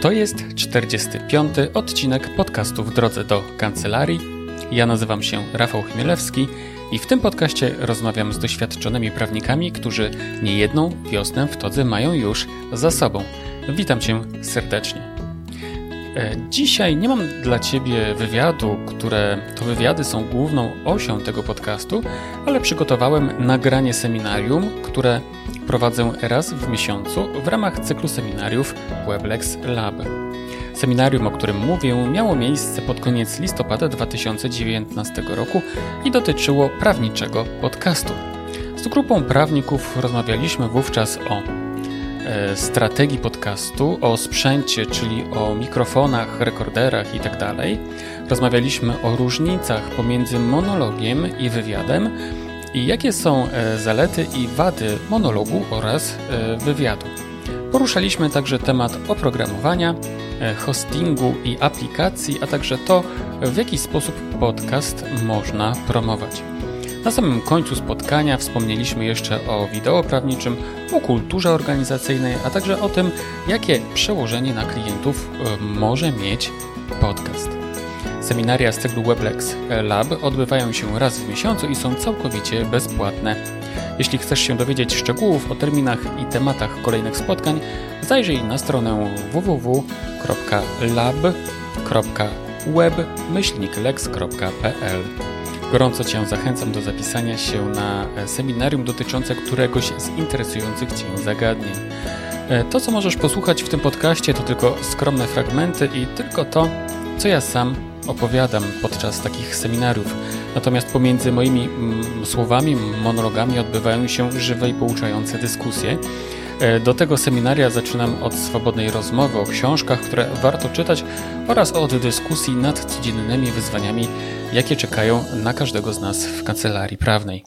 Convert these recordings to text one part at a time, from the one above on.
To jest 45. odcinek podcastu w drodze do kancelarii. Ja nazywam się Rafał Chmielewski i w tym podcaście rozmawiam z doświadczonymi prawnikami, którzy niejedną wiosnę w todze mają już za sobą. Witam Cię serdecznie. E, dzisiaj nie mam dla Ciebie wywiadu, które to wywiady są główną osią tego podcastu, ale przygotowałem nagranie seminarium, które prowadzę raz w miesiącu w ramach cyklu seminariów Weblex Lab. Seminarium, o którym mówię, miało miejsce pod koniec listopada 2019 roku i dotyczyło prawniczego podcastu. Z grupą prawników rozmawialiśmy wówczas o e, strategii podcastu, o sprzęcie, czyli o mikrofonach, rekorderach itd. Tak Rozmawialiśmy o różnicach pomiędzy monologiem i wywiadem i jakie są e, zalety i wady monologu oraz e, wywiadu. Poruszaliśmy także temat oprogramowania, e, hostingu i aplikacji, a także to, w jaki sposób podcast można promować. Na samym końcu spotkania wspomnieliśmy jeszcze o wideo prawniczym, o kulturze organizacyjnej, a także o tym, jakie przełożenie na klientów może mieć podcast. Seminaria z cyklu Weblex Lab odbywają się raz w miesiącu i są całkowicie bezpłatne. Jeśli chcesz się dowiedzieć szczegółów o terminach i tematach kolejnych spotkań, zajrzyj na stronę www.lab.web-lex.pl. Gorąco Cię zachęcam do zapisania się na seminarium dotyczące któregoś z interesujących Cię zagadnień. To, co możesz posłuchać w tym podcaście, to tylko skromne fragmenty i tylko to, co ja sam opowiadam podczas takich seminariów. Natomiast pomiędzy moimi mm, słowami, monologami odbywają się żywe i pouczające dyskusje. E, do tego seminaria zaczynam od swobodnej rozmowy o książkach, które warto czytać oraz od dyskusji nad codziennymi wyzwaniami, jakie czekają na każdego z nas w kancelarii prawnej.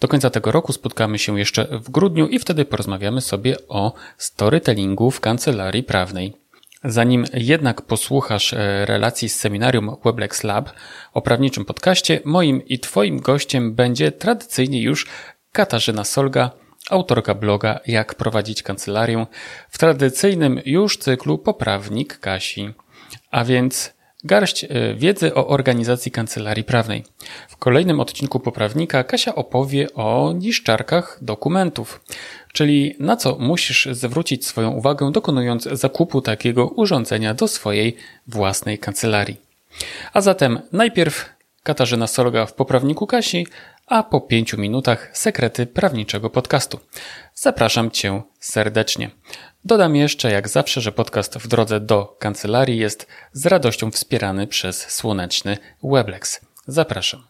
Do końca tego roku spotkamy się jeszcze w grudniu i wtedy porozmawiamy sobie o storytellingu w kancelarii prawnej. Zanim jednak posłuchasz e, relacji z seminarium Weblex Lab o prawniczym podcaście, moim i Twoim gościem będzie tradycyjnie już Katarzyna Solga, autorka bloga Jak prowadzić kancelarię w tradycyjnym już cyklu Poprawnik Kasi. A więc garść e, wiedzy o organizacji kancelarii prawnej. W kolejnym odcinku Poprawnika Kasia opowie o niszczarkach dokumentów czyli na co musisz zwrócić swoją uwagę dokonując zakupu takiego urządzenia do swojej własnej kancelarii. A zatem najpierw Katarzyna Solga w poprawniku Kasi, a po pięciu minutach sekrety prawniczego podcastu. Zapraszam Cię serdecznie. Dodam jeszcze, jak zawsze, że podcast w drodze do kancelarii jest z radością wspierany przez słoneczny Weblex. Zapraszam.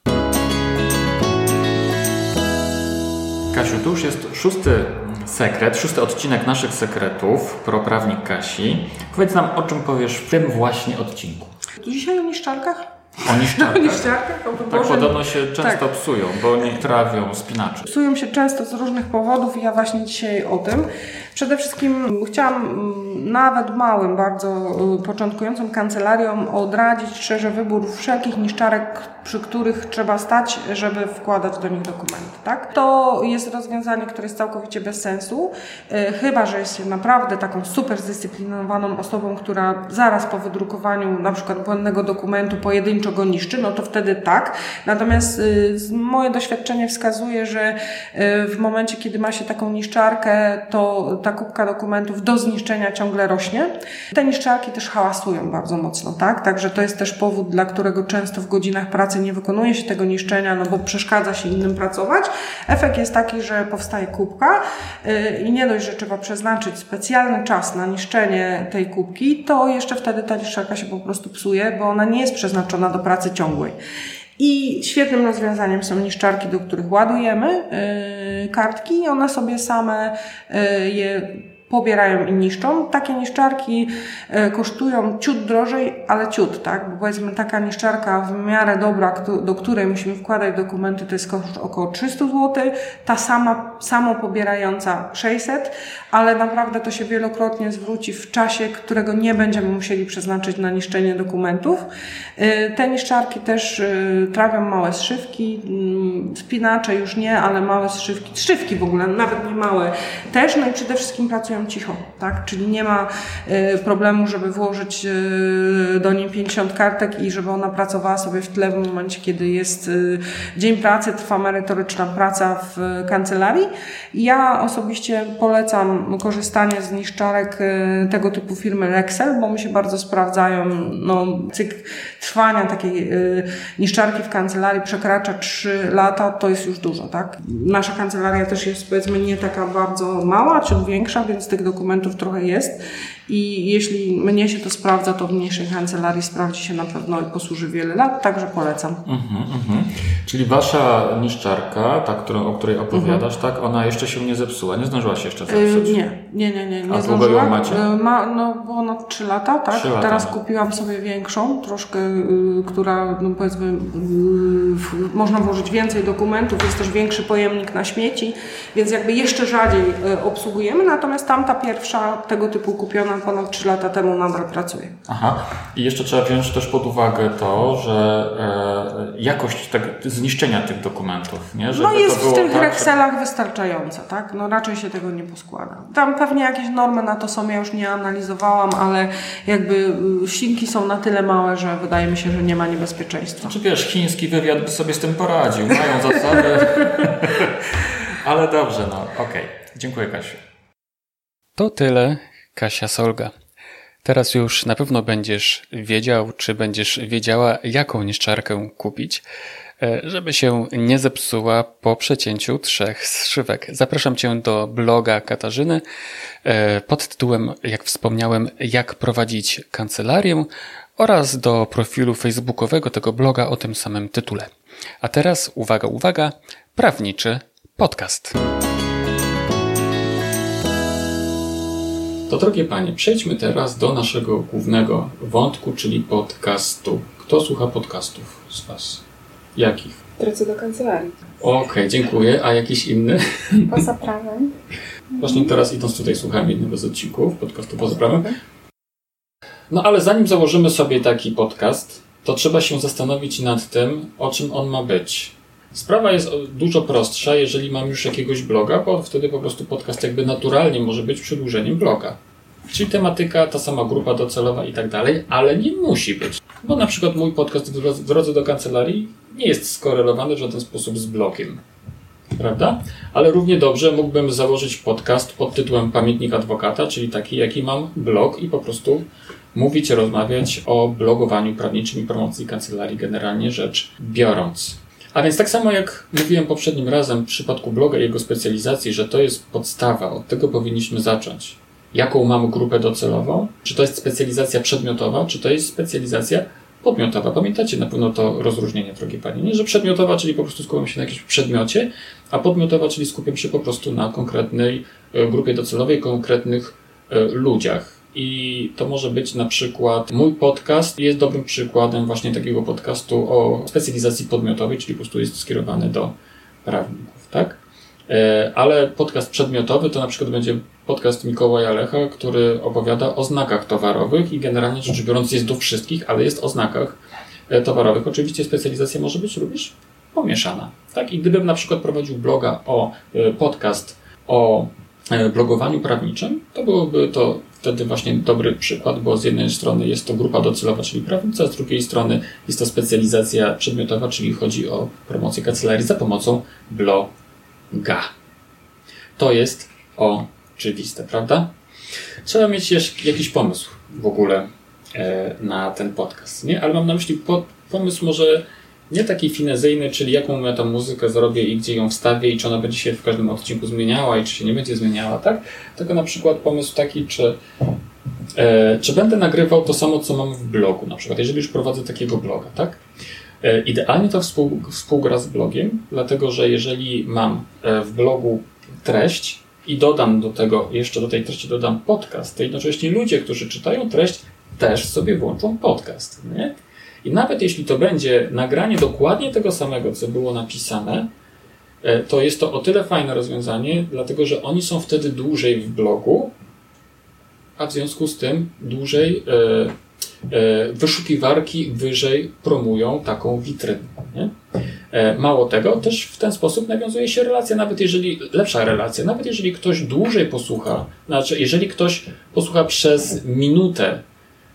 Kasiu, tu już jest szósty sekret, szósty odcinek naszych sekretów, proprawnik Kasi. Powiedz nam, o czym powiesz w tym właśnie odcinku. Dzisiaj o niszczarkach? O niszczarkach? O niszczarkach? O tak, podobno się często tak. psują, bo nie trawią spinaczy. Psują się często z różnych powodów i ja właśnie dzisiaj o tym. Przede wszystkim chciałam mm, nawet małym, bardzo y, początkującym kancelariom odradzić szczerze wybór wszelkich niszczarek, przy których trzeba stać, żeby wkładać do nich dokumenty. Tak? To jest rozwiązanie, które jest całkowicie bez sensu, y, chyba że jest się naprawdę taką super zdyscyplinowaną osobą, która zaraz po wydrukowaniu na przykład błędnego dokumentu pojedynczo go niszczy, no to wtedy tak. Natomiast y, moje doświadczenie wskazuje, że w momencie, kiedy ma się taką niszczarkę, to ta kubka dokumentów do zniszczenia ciągle rośnie. Te niszczarki też hałasują bardzo mocno, tak? Także to jest też powód, dla którego często w godzinach pracy nie wykonuje się tego niszczenia, no bo przeszkadza się innym pracować. Efekt jest taki, że powstaje kubka yy, i nie dość, że trzeba przeznaczyć specjalny czas na niszczenie tej kubki, to jeszcze wtedy ta niszczarka się po prostu psuje, bo ona nie jest przeznaczona do pracy ciągłej. I świetnym rozwiązaniem są niszczarki, do których ładujemy yy, kartki i one sobie same yy, je pobierają i niszczą. Takie niszczarki e, kosztują ciut drożej, ale ciut, tak? Bo powiedzmy taka niszczarka w miarę dobra, do której musimy wkładać dokumenty, to jest koszt około 300 zł. Ta sama, samo pobierająca 600, ale naprawdę to się wielokrotnie zwróci w czasie, którego nie będziemy musieli przeznaczyć na niszczenie dokumentów. E, te niszczarki też e, trawią małe zszywki, mm, spinacze już nie, ale małe zszywki, zszywki w ogóle, nawet nie małe też, no i przede wszystkim pracują cicho, tak? Czyli nie ma y, problemu, żeby włożyć y, do niej 50 kartek i żeby ona pracowała sobie w tle w momencie, kiedy jest y, dzień pracy, trwa merytoryczna praca w kancelarii. Ja osobiście polecam korzystanie z niszczarek tego typu firmy Rexel, bo mi się bardzo sprawdzają. No, cykl trwania takiej niszczarki w kancelarii przekracza 3 lata, to jest już dużo, tak? Nasza kancelaria też jest powiedzmy nie taka bardzo mała, czy większa, więc tych dokumentów trochę jest. I jeśli mnie się to sprawdza, to w mniejszej kancelarii sprawdzi się na pewno i posłuży wiele lat, także polecam. Mhm, mhm. Czyli wasza niszczarka, ta, którą, o której opowiadasz, mhm. tak, ona jeszcze się nie zepsuła, nie zdążyła się jeszcze zepsuć? Yy, nie, nie, nie, nie, nie A długo ją macie? Yy, ma, no ponad 3 lata, tak. 3 lata, Teraz kupiłam sobie większą, troszkę, yy, która, no powiedzmy, yy, można włożyć więcej dokumentów, jest też większy pojemnik na śmieci, więc jakby jeszcze rzadziej yy, obsługujemy, natomiast tamta pierwsza tego typu kupiona ponad 3 lata temu nadal pracuje. Aha. I jeszcze trzeba wziąć też pod uwagę to, że e, jakość tak, zniszczenia tych dokumentów, nie? Żeby no jest w tych tak, Excelach że... wystarczająca, tak? No raczej się tego nie poskłada. Tam pewnie jakieś normy na to są, ja już nie analizowałam, ale jakby y, sinki są na tyle małe, że wydaje mi się, że nie ma niebezpieczeństwa. Czy wiesz, chiński wywiad by sobie z tym poradził, mają zasady. ale dobrze, no okej. Okay. Dziękuję Kasiu. To tyle Kasia Solga. Teraz już na pewno będziesz wiedział, czy będziesz wiedziała, jaką niszczarkę kupić, e, żeby się nie zepsuła po przecięciu trzech zszywek. Zapraszam Cię do bloga Katarzyny e, pod tytułem, jak wspomniałem, jak prowadzić kancelarię oraz do profilu facebookowego tego bloga o tym samym tytule. A teraz, uwaga, uwaga, prawniczy podcast. To drogie panie, przejdźmy teraz do naszego głównego wątku, czyli podcastu. Kto słucha podcastów z was? Jakich? Drodzy do kancelarii. Okej, okay, dziękuję. A jakiś inny? Poza prawem. Właśnie teraz idąc tutaj słuchamy jednego z odcinków podcastu Poza prawem. No ale zanim założymy sobie taki podcast, to trzeba się zastanowić nad tym, o czym on ma być. Sprawa jest dużo prostsza, jeżeli mam już jakiegoś bloga, bo wtedy po prostu podcast jakby naturalnie może być przedłużeniem bloga. Czyli tematyka, ta sama grupa docelowa i tak dalej, ale nie musi być. Bo na przykład mój podcast w drodze do kancelarii nie jest skorelowany w żaden sposób z blogiem. Prawda? Ale równie dobrze mógłbym założyć podcast pod tytułem Pamiętnik Adwokata, czyli taki, jaki mam blog i po prostu mówić, rozmawiać o blogowaniu prawniczym i promocji kancelarii generalnie rzecz biorąc. A więc tak samo jak mówiłem poprzednim razem w przypadku bloga i jego specjalizacji, że to jest podstawa, od tego powinniśmy zacząć. Jaką mamy grupę docelową? Czy to jest specjalizacja przedmiotowa, czy to jest specjalizacja podmiotowa? Pamiętacie na pewno to rozróżnienie, drogie panie, nie? Że przedmiotowa, czyli po prostu skupiam się na jakimś przedmiocie, a podmiotowa, czyli skupiam się po prostu na konkretnej e, grupie docelowej, konkretnych e, ludziach. I to może być na przykład mój podcast jest dobrym przykładem właśnie takiego podcastu o specjalizacji podmiotowej, czyli po prostu jest skierowany do prawników, tak? E, ale podcast przedmiotowy to na przykład będzie podcast Mikołaja Lecha, który opowiada o znakach towarowych i generalnie rzecz biorąc jest do wszystkich, ale jest o znakach e, towarowych. Oczywiście specjalizacja może być również pomieszana, tak? I gdybym na przykład prowadził bloga o e, podcast o blogowaniu prawniczym, to byłoby to wtedy właśnie dobry przykład, bo z jednej strony jest to grupa docelowa, czyli prawnica, z drugiej strony jest to specjalizacja przedmiotowa, czyli chodzi o promocję kancelarii za pomocą bloga. To jest oczywiste, prawda? Trzeba mieć jakiś pomysł w ogóle e, na ten podcast, nie? Ale mam na myśli pomysł może nie taki finezyjny, czyli jaką ja tam muzykę zrobię i gdzie ją wstawię i czy ona będzie się w każdym odcinku zmieniała i czy się nie będzie zmieniała, tak? Tylko na przykład pomysł taki, czy, e, czy będę nagrywał to samo, co mam w blogu, na przykład, jeżeli już prowadzę takiego bloga, tak? E, idealnie to współ, współgra z blogiem, dlatego że jeżeli mam e, w blogu treść i dodam do tego, jeszcze do tej treści dodam podcast, to jednocześnie ludzie, którzy czytają treść, też sobie włączą podcast, nie? I nawet jeśli to będzie nagranie dokładnie tego samego, co było napisane, e, to jest to o tyle fajne rozwiązanie, dlatego że oni są wtedy dłużej w blogu, a w związku z tym dłużej e, e, wyszukiwarki wyżej promują taką witrynę. E, mało tego, też w ten sposób nawiązuje się relacja, nawet jeżeli, lepsza relacja, nawet jeżeli ktoś dłużej posłucha, znaczy jeżeli ktoś posłucha przez minutę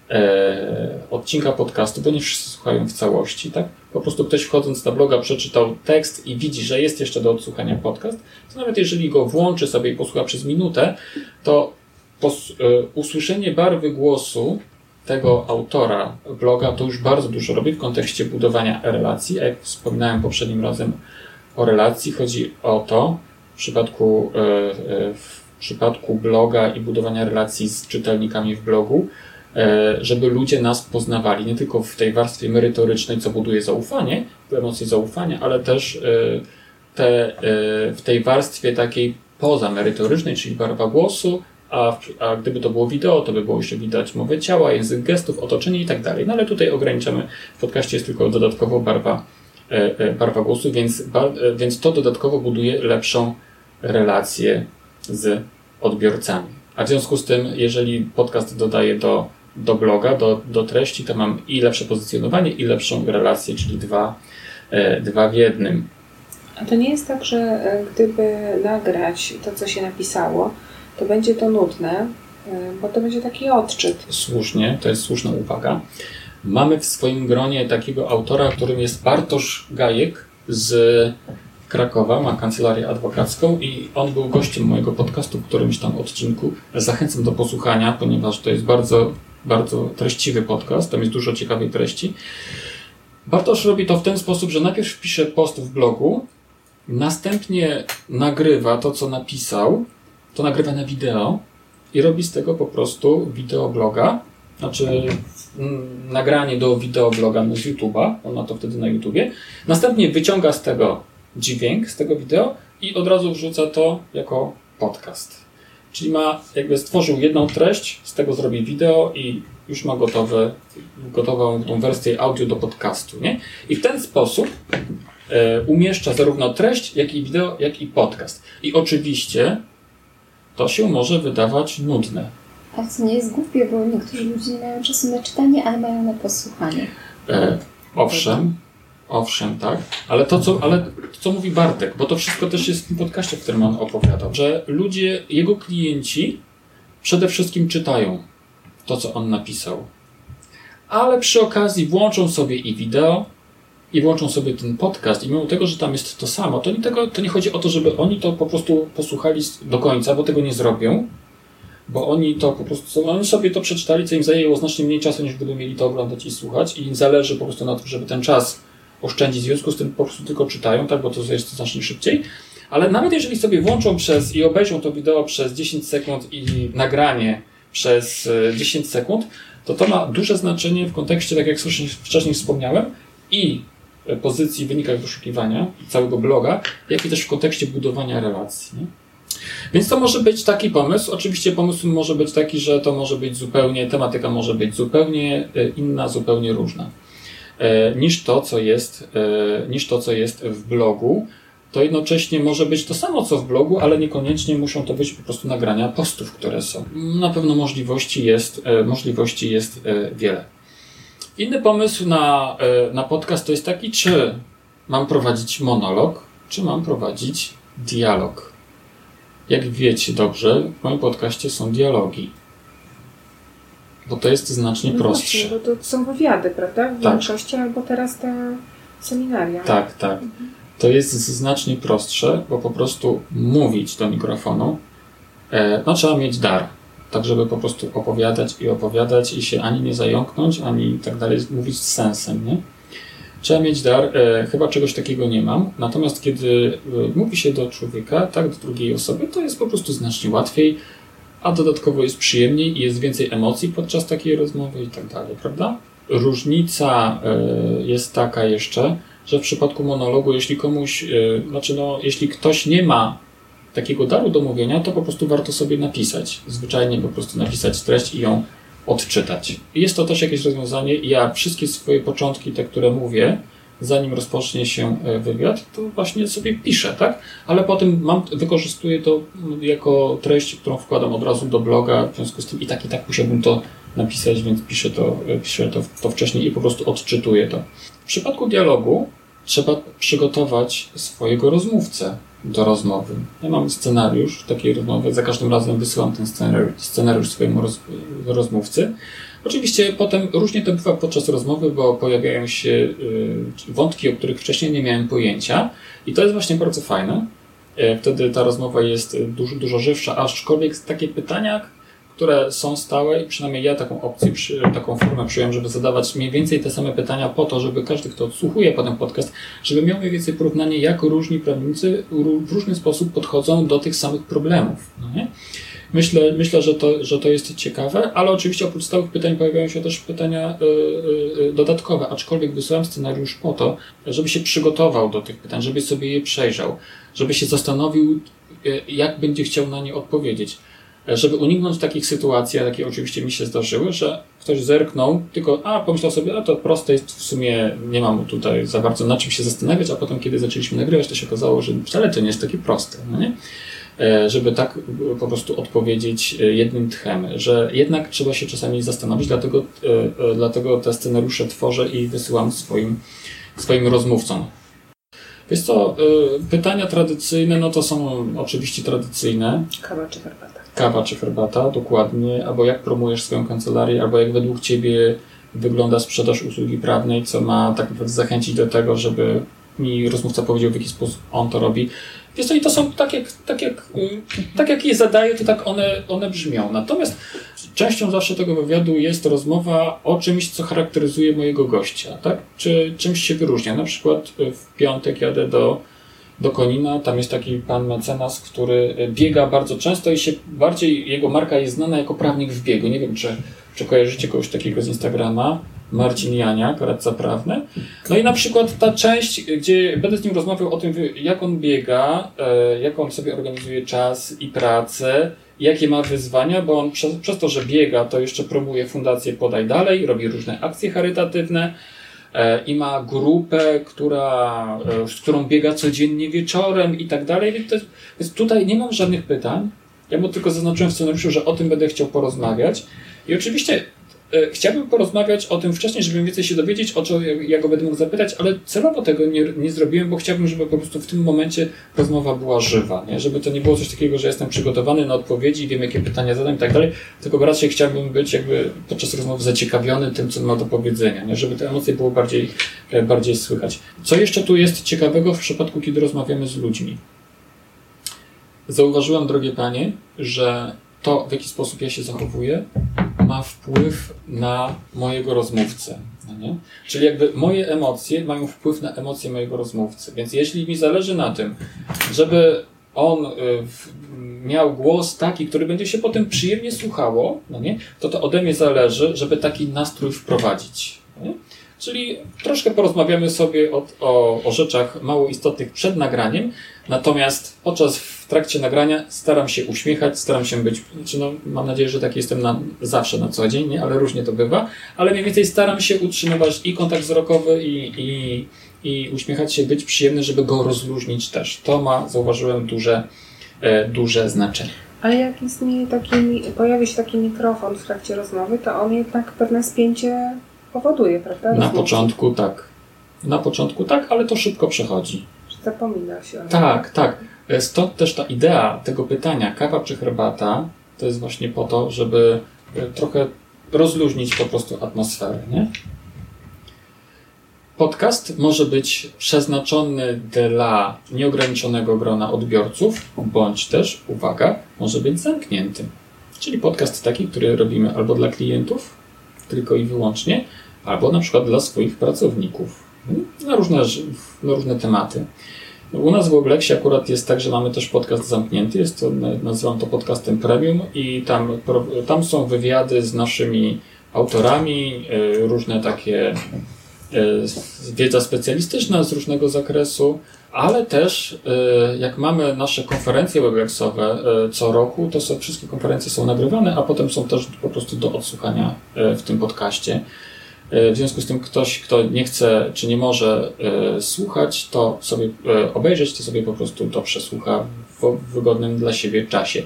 e, odcinka podcastu, bo nie wszyscy słuchają w całości, tak? Po prostu ktoś wchodząc na bloga przeczytał tekst i widzi, że jest jeszcze do odsłuchania podcast, to nawet jeżeli go włączy sobie i posłucha przez minutę, to pos, e, usłyszenie barwy głosu tego autora bloga to już bardzo dużo robi w kontekście budowania relacji. A jak wspominałem poprzednim razem o relacji, chodzi o to w przypadku, e, e, w przypadku bloga i budowania relacji z czytelnikami w blogu, żeby ludzie nas poznawali nie tylko w tej warstwie merytorycznej, co buduje zaufanie, emocje zaufania, ale też te, w tej warstwie takiej poza merytorycznej, czyli barwa głosu, a, a gdyby to było wideo, to by było jeszcze widać mowę ciała, język gestów, otoczenie i tak dalej. No ale tutaj ograniczamy, w podcaście jest tylko dodatkowo barwa, e, e, barwa głosu, więc, e, więc to dodatkowo buduje lepszą relację z odbiorcami. A w związku z tym, jeżeli podcast dodaje do, do bloga, do, do treści, to mam i lepsze pozycjonowanie, i lepszą relację, czyli dwa, dwa w jednym. A to nie jest tak, że gdyby nagrać to, co się napisało, to będzie to nudne, y, bo to będzie taki odczyt. Słusznie, to jest słuszna uwaga. Mamy w swoim gronie takiego autora, którym jest Bartosz Gajek z Krakowa, ma kancelarię adwokacką i on był gościem mojego podcastu w którymś tam odcinku. Zachęcam do posłuchania, ponieważ to jest bardzo, bardzo treściwy podcast, tam jest dużo ciekawej treści. Bartosz robi to w ten sposób, że najpierw pisze post w blogu, następnie nagrywa to, co napisał, to nagrywa na wideo i robi z tego po prostu wideobloga, znaczy mm, nagranie do wideobloga z YouTube'a, on ma to wtedy na YouTubie. Następnie wyciąga z tego dźwięk, z tego wideo i od razu wrzuca to jako podcast. Czyli ma, jakby stworzył jedną treść, z tego zrobi wideo i już ma gotowe, gotową tą wersję audio do podcastu, nie? I w ten sposób e, umieszcza zarówno treść, jak i wideo, jak i podcast. I oczywiście to się może wydawać nudne. Ale to nie jest głupie, bo niektórzy ludzie nie mają czasu na czytanie, ale mają na posłuchanie. E, owszem, owszem, tak. Ale to, co, ale co mówi Bartek, bo to wszystko też jest w tym podcaście, w którym on opowiadał, że ludzie, jego klienci przede wszystkim czytają to, co on napisał. Ale przy okazji włączą sobie i wideo, i włączą sobie ten podcast i mimo tego, że tam jest to samo, to nie, tego, to nie chodzi o to, żeby oni to po prostu posłuchali do końca, bo tego nie zrobią, bo oni to po prostu, oni sobie to przeczytali, co im zajęło znacznie mniej czasu, niż gdyby mieli to oglądać i słuchać i im zależy po prostu na tym, żeby ten czas oszczędzić, w związku z tym po prostu tylko czytają, tak, bo to jest znacznie szybciej. Ale nawet jeżeli sobie włączą przez i obejrzą to wideo przez 10 sekund i nagranie przez 10 e, sekund, to to ma duże znaczenie w kontekście, tak jak wcześniej wspomniałem, i pozycji, wynikach wyszukiwania całego bloga, jak i też w kontekście budowania relacji. Więc to może być taki pomysł. Oczywiście pomysł może być taki, że to może być zupełnie, tematyka może być zupełnie e, inna, zupełnie różna e, niż to, co jest, e, niż to, co jest w blogu. To jednocześnie może być to samo, co w blogu, ale niekoniecznie muszą to być po prostu nagrania postów, które są. Na pewno możliwości jest, możliwości jest wiele. Inny pomysł na, e, na podcast to jest taki, czy mam prowadzić monolog, czy mam prowadzić dialog. Jak wiecie dobrze, w moim podcaście są dialogi. Bo to jest znacznie no prostsze. Właśnie, bo to są wywiady, prawda? W tak. większości, albo teraz te seminaria. Tak, tak. Mhm. To jest znacznie prostsze, bo po prostu mówić do mikrofonu, e, no trzeba mieć dar tak żeby po prostu opowiadać i opowiadać i się ani nie zająknąć, ani tak dalej, mówić z sensem, nie? Trzeba mieć dar, e, chyba czegoś takiego nie mam, natomiast kiedy e, mówi się do człowieka, tak, do drugiej osoby, to jest po prostu znacznie łatwiej, a dodatkowo jest przyjemniej i jest więcej emocji podczas takiej rozmowy i tak dalej, prawda? Różnica e, jest taka jeszcze, że w przypadku monologu, jeśli komuś, e, znaczy no, jeśli ktoś nie ma takiego daru do mówienia, to po prostu warto sobie napisać. Zwyczajnie po prostu napisać treść i ją odczytać. Jest to też jakieś rozwiązanie. Ja wszystkie swoje początki, te, które mówię, zanim rozpocznie się e, wywiad, to właśnie sobie piszę, tak? Ale potem mam, wykorzystuję to jako treść, którą wkładam od razu do bloga, w związku z tym i tak i tak musiałbym to napisać, więc piszę to, e, piszę to, to wcześniej i po prostu odczytuję to. W przypadku dialogu trzeba przygotować swojego rozmówcę do rozmowy. Ja mam scenariusz takiej rozmowy, za każdym razem wysyłam ten scenariusz, scenariusz swojemu roz, rozmówcy. Oczywiście potem różnie to bywa podczas rozmowy, bo pojawiają się y, wątki, o których wcześniej nie miałem pojęcia i to jest właśnie bardzo fajne. E, wtedy ta rozmowa jest dużo, dużo żywsza, aczkolwiek takie pytania, które są stałe i przynajmniej ja taką opcję, taką formę przyjąłem, żeby zadawać mniej więcej te same pytania po to, żeby każdy, kto odsłuchuje potem podcast, żeby miał mniej więcej porównanie, jak różni prawnicy w różny sposób podchodzą do tych samych problemów. No? Myślę, myślę że, to, że to jest ciekawe, ale oczywiście oprócz stałych pytań pojawiają się też pytania y, y, dodatkowe, aczkolwiek wysłałem scenariusz po to, żeby się przygotował do tych pytań, żeby sobie je przejrzał, żeby się zastanowił, jak będzie chciał na nie odpowiedzieć żeby uniknąć takich sytuacji, jakie oczywiście mi się zdarzyły, że ktoś zerknął, tylko a pomyślał sobie, a to proste jest, w sumie nie mam tutaj za bardzo na czym się zastanawiać, a potem kiedy zaczęliśmy nagrywać, to się okazało, że wcale to nie jest takie proste, no nie? E, żeby tak po prostu odpowiedzieć e, jednym tchem, że jednak trzeba się czasami zastanowić, dlatego, e, dlatego te scenariusze tworzę i wysyłam swoim, swoim rozmówcom. Wiesz co, pytania tradycyjne, no to są oczywiście tradycyjne. Kawa czy herbata? kawa czy herbata, dokładnie, albo jak promujesz swoją kancelarię, albo jak według Ciebie wygląda sprzedaż usługi prawnej, co ma tak naprawdę zachęcić do tego, żeby mi rozmówca powiedział, w jaki sposób on to robi. Wiesz co, i to są tak jak, tak jak, tak jak je zadaję, to tak one, one brzmią. Natomiast częścią zawsze tego wywiadu jest rozmowa o czymś, co charakteryzuje mojego gościa, tak? Czy czymś się wyróżnia. Na przykład w piątek jadę do do Konina. Tam jest taki pan mecenas, który biega bardzo często i się bardziej jego marka jest znana jako prawnik w biegu. Nie wiem, czy, czy kojarzycie kogoś takiego z Instagrama. Marcin Janiak, radca prawny. No i na przykład ta część, gdzie będę z nim rozmawiał o tym, jak on biega, e, jak on sobie organizuje czas i pracę, jakie ma wyzwania, bo on przez, przez to, że biega, to jeszcze promuje fundację Podaj Dalej, robi różne akcje charytatywne, E, i ma grupę, która, e, z którą biega codziennie wieczorem i tak dalej. Więc, tutaj nie mam żadnych pytań. Ja mu tylko zaznaczyłem w scenariuszu, że o tym będę chciał porozmawiać. I oczywiście chciałbym porozmawiać o tym wcześniej, żeby więcej się dowiedzieć, o co ja go będę mógł zapytać, ale celowo tego nie, nie zrobiłem, bo chciałbym, żeby po prostu w tym momencie rozmowa była żywa, nie? żeby to nie było coś takiego, że jestem przygotowany na odpowiedzi, wiem jakie pytania zadam i tak dalej, tylko raczej chciałbym być jakby podczas rozmowy zaciekawiony tym, co ma do powiedzenia, nie? żeby te emocje było bardziej, e, bardziej słychać. Co jeszcze tu jest ciekawego w przypadku, kiedy rozmawiamy z ludźmi? Zauważyłem, drogie panie, że to, w jaki sposób ja się zachowuję, ma wpływ na mojego rozmówcę. No? Czyli jakby moje emocje mają wpływ na emocje mojego rozmówcy. Więc jeśli mi zależy na tym, żeby on y, miał głos taki, który będzie się potem przyjemnie słuchało, no nie? to to ode mnie zależy, żeby taki nastrój wprowadzić. No? Czyli troszkę porozmawiamy sobie o, o, o rzeczach mało istotnych przed nagraniem, natomiast podczas w trakcie nagrania staram się uśmiechać, staram się być, znaczy no, mam nadzieję, że tak jestem na, zawsze na co dzień, nie? ale różnie to bywa, ale mniej więcej staram się utrzymywać i kontakt wzrokowy i, i, i uśmiechać się, być przyjemny, żeby go rozluźnić też. To ma, zauważyłem, duże, e, duże znaczenie. Ale jak istnieje taki, pojawi się taki mikrofon w trakcie rozmowy, to on jednak pewne spięcie powoduje, prawda? Na początku tak. Na początku tak, ale to szybko przechodzi. Zapomina się. Tak, tak. Stąd też ta idea tego pytania, kawa czy herbata, to jest właśnie po to, żeby e, trochę rozluźnić po prostu atmosferę, nie? Podcast może być przeznaczony dla nieograniczonego grona odbiorców, bądź też, uwaga, może być zamknięty. Czyli podcast taki, który robimy albo dla klientów, tylko i wyłącznie, albo na przykład dla swoich pracowników na różne, na różne tematy. U nas w Obleksie akurat jest tak, że mamy też podcast zamknięty, jest to, nazywam to podcastem premium i tam, tam są wywiady z naszymi autorami, e, różne takie e, wiedza specjalistyczna z różnego zakresu, ale też e, jak mamy nasze konferencje webleksowe co roku, to wszystkie konferencje są nagrywane, a potem są też po prostu do odsłuchania w tym podcaście. E, w związku z tym ktoś, kto nie chce czy nie może e, słuchać, to sobie e, obejrzeć, to sobie po prostu to przesłucha w wygodnym dla siebie czasie.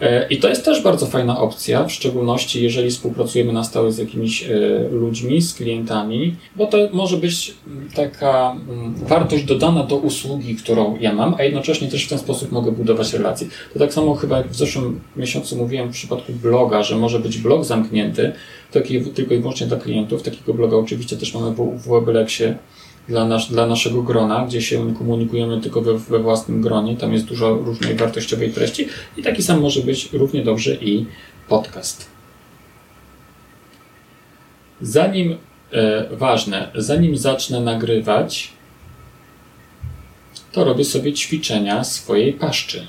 E, I to jest też bardzo fajna opcja, w szczególności jeżeli współpracujemy na stałe z jakimiś e, ludźmi, z klientami, bo to może być taka mm, wartość dodana do usługi, którą ja mam, a jednocześnie też w ten sposób mogę budować relacje. To tak samo chyba jak w zeszłym miesiącu mówiłem w przypadku bloga, że może być blog zamknięty, taki, tylko i wyłącznie dla klientów. Takiego bloga oczywiście też mamy w Webelexie dla, nas, dla naszego grona, gdzie się komunikujemy tylko we, we własnym gronie. Tam jest dużo różnej wartościowej treści i taki sam może być równie dobrze i podcast. Zanim, e, ważne, zanim zacznę nagrywać, to robię sobie ćwiczenia swojej paszczy.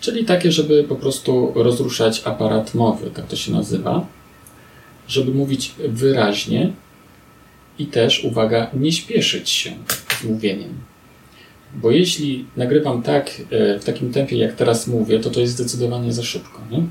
Czyli takie, żeby po prostu rozruszać aparat mowy, tak to się nazywa, żeby mówić wyraźnie i też, uwaga, nie śpieszyć się z mówieniem. Bo jeśli nagrywam tak, e, w takim tempie, jak teraz mówię, to to jest zdecydowanie za szybko. Nie?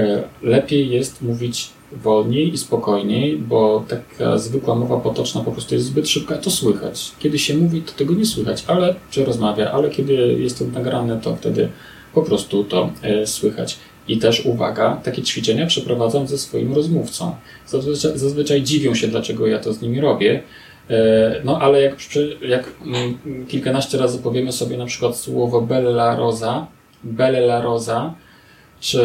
E, lepiej jest mówić wolniej i spokojniej, bo taka zwykła mowa potoczna po prostu jest zbyt szybka, to słychać. Kiedy się mówi, to tego nie słychać, ale czy rozmawia, ale kiedy jest to nagrane, to wtedy po prostu to e, słychać. I też uwaga, takie ćwiczenia przeprowadzam ze swoim rozmówcą. Zazwyczaj, zazwyczaj dziwią się, dlaczego ja to z nimi robię. E, no ale jak, jak mm, kilkanaście razy powiemy sobie na przykład słowo Bella Rosa, Bella Rosa, czy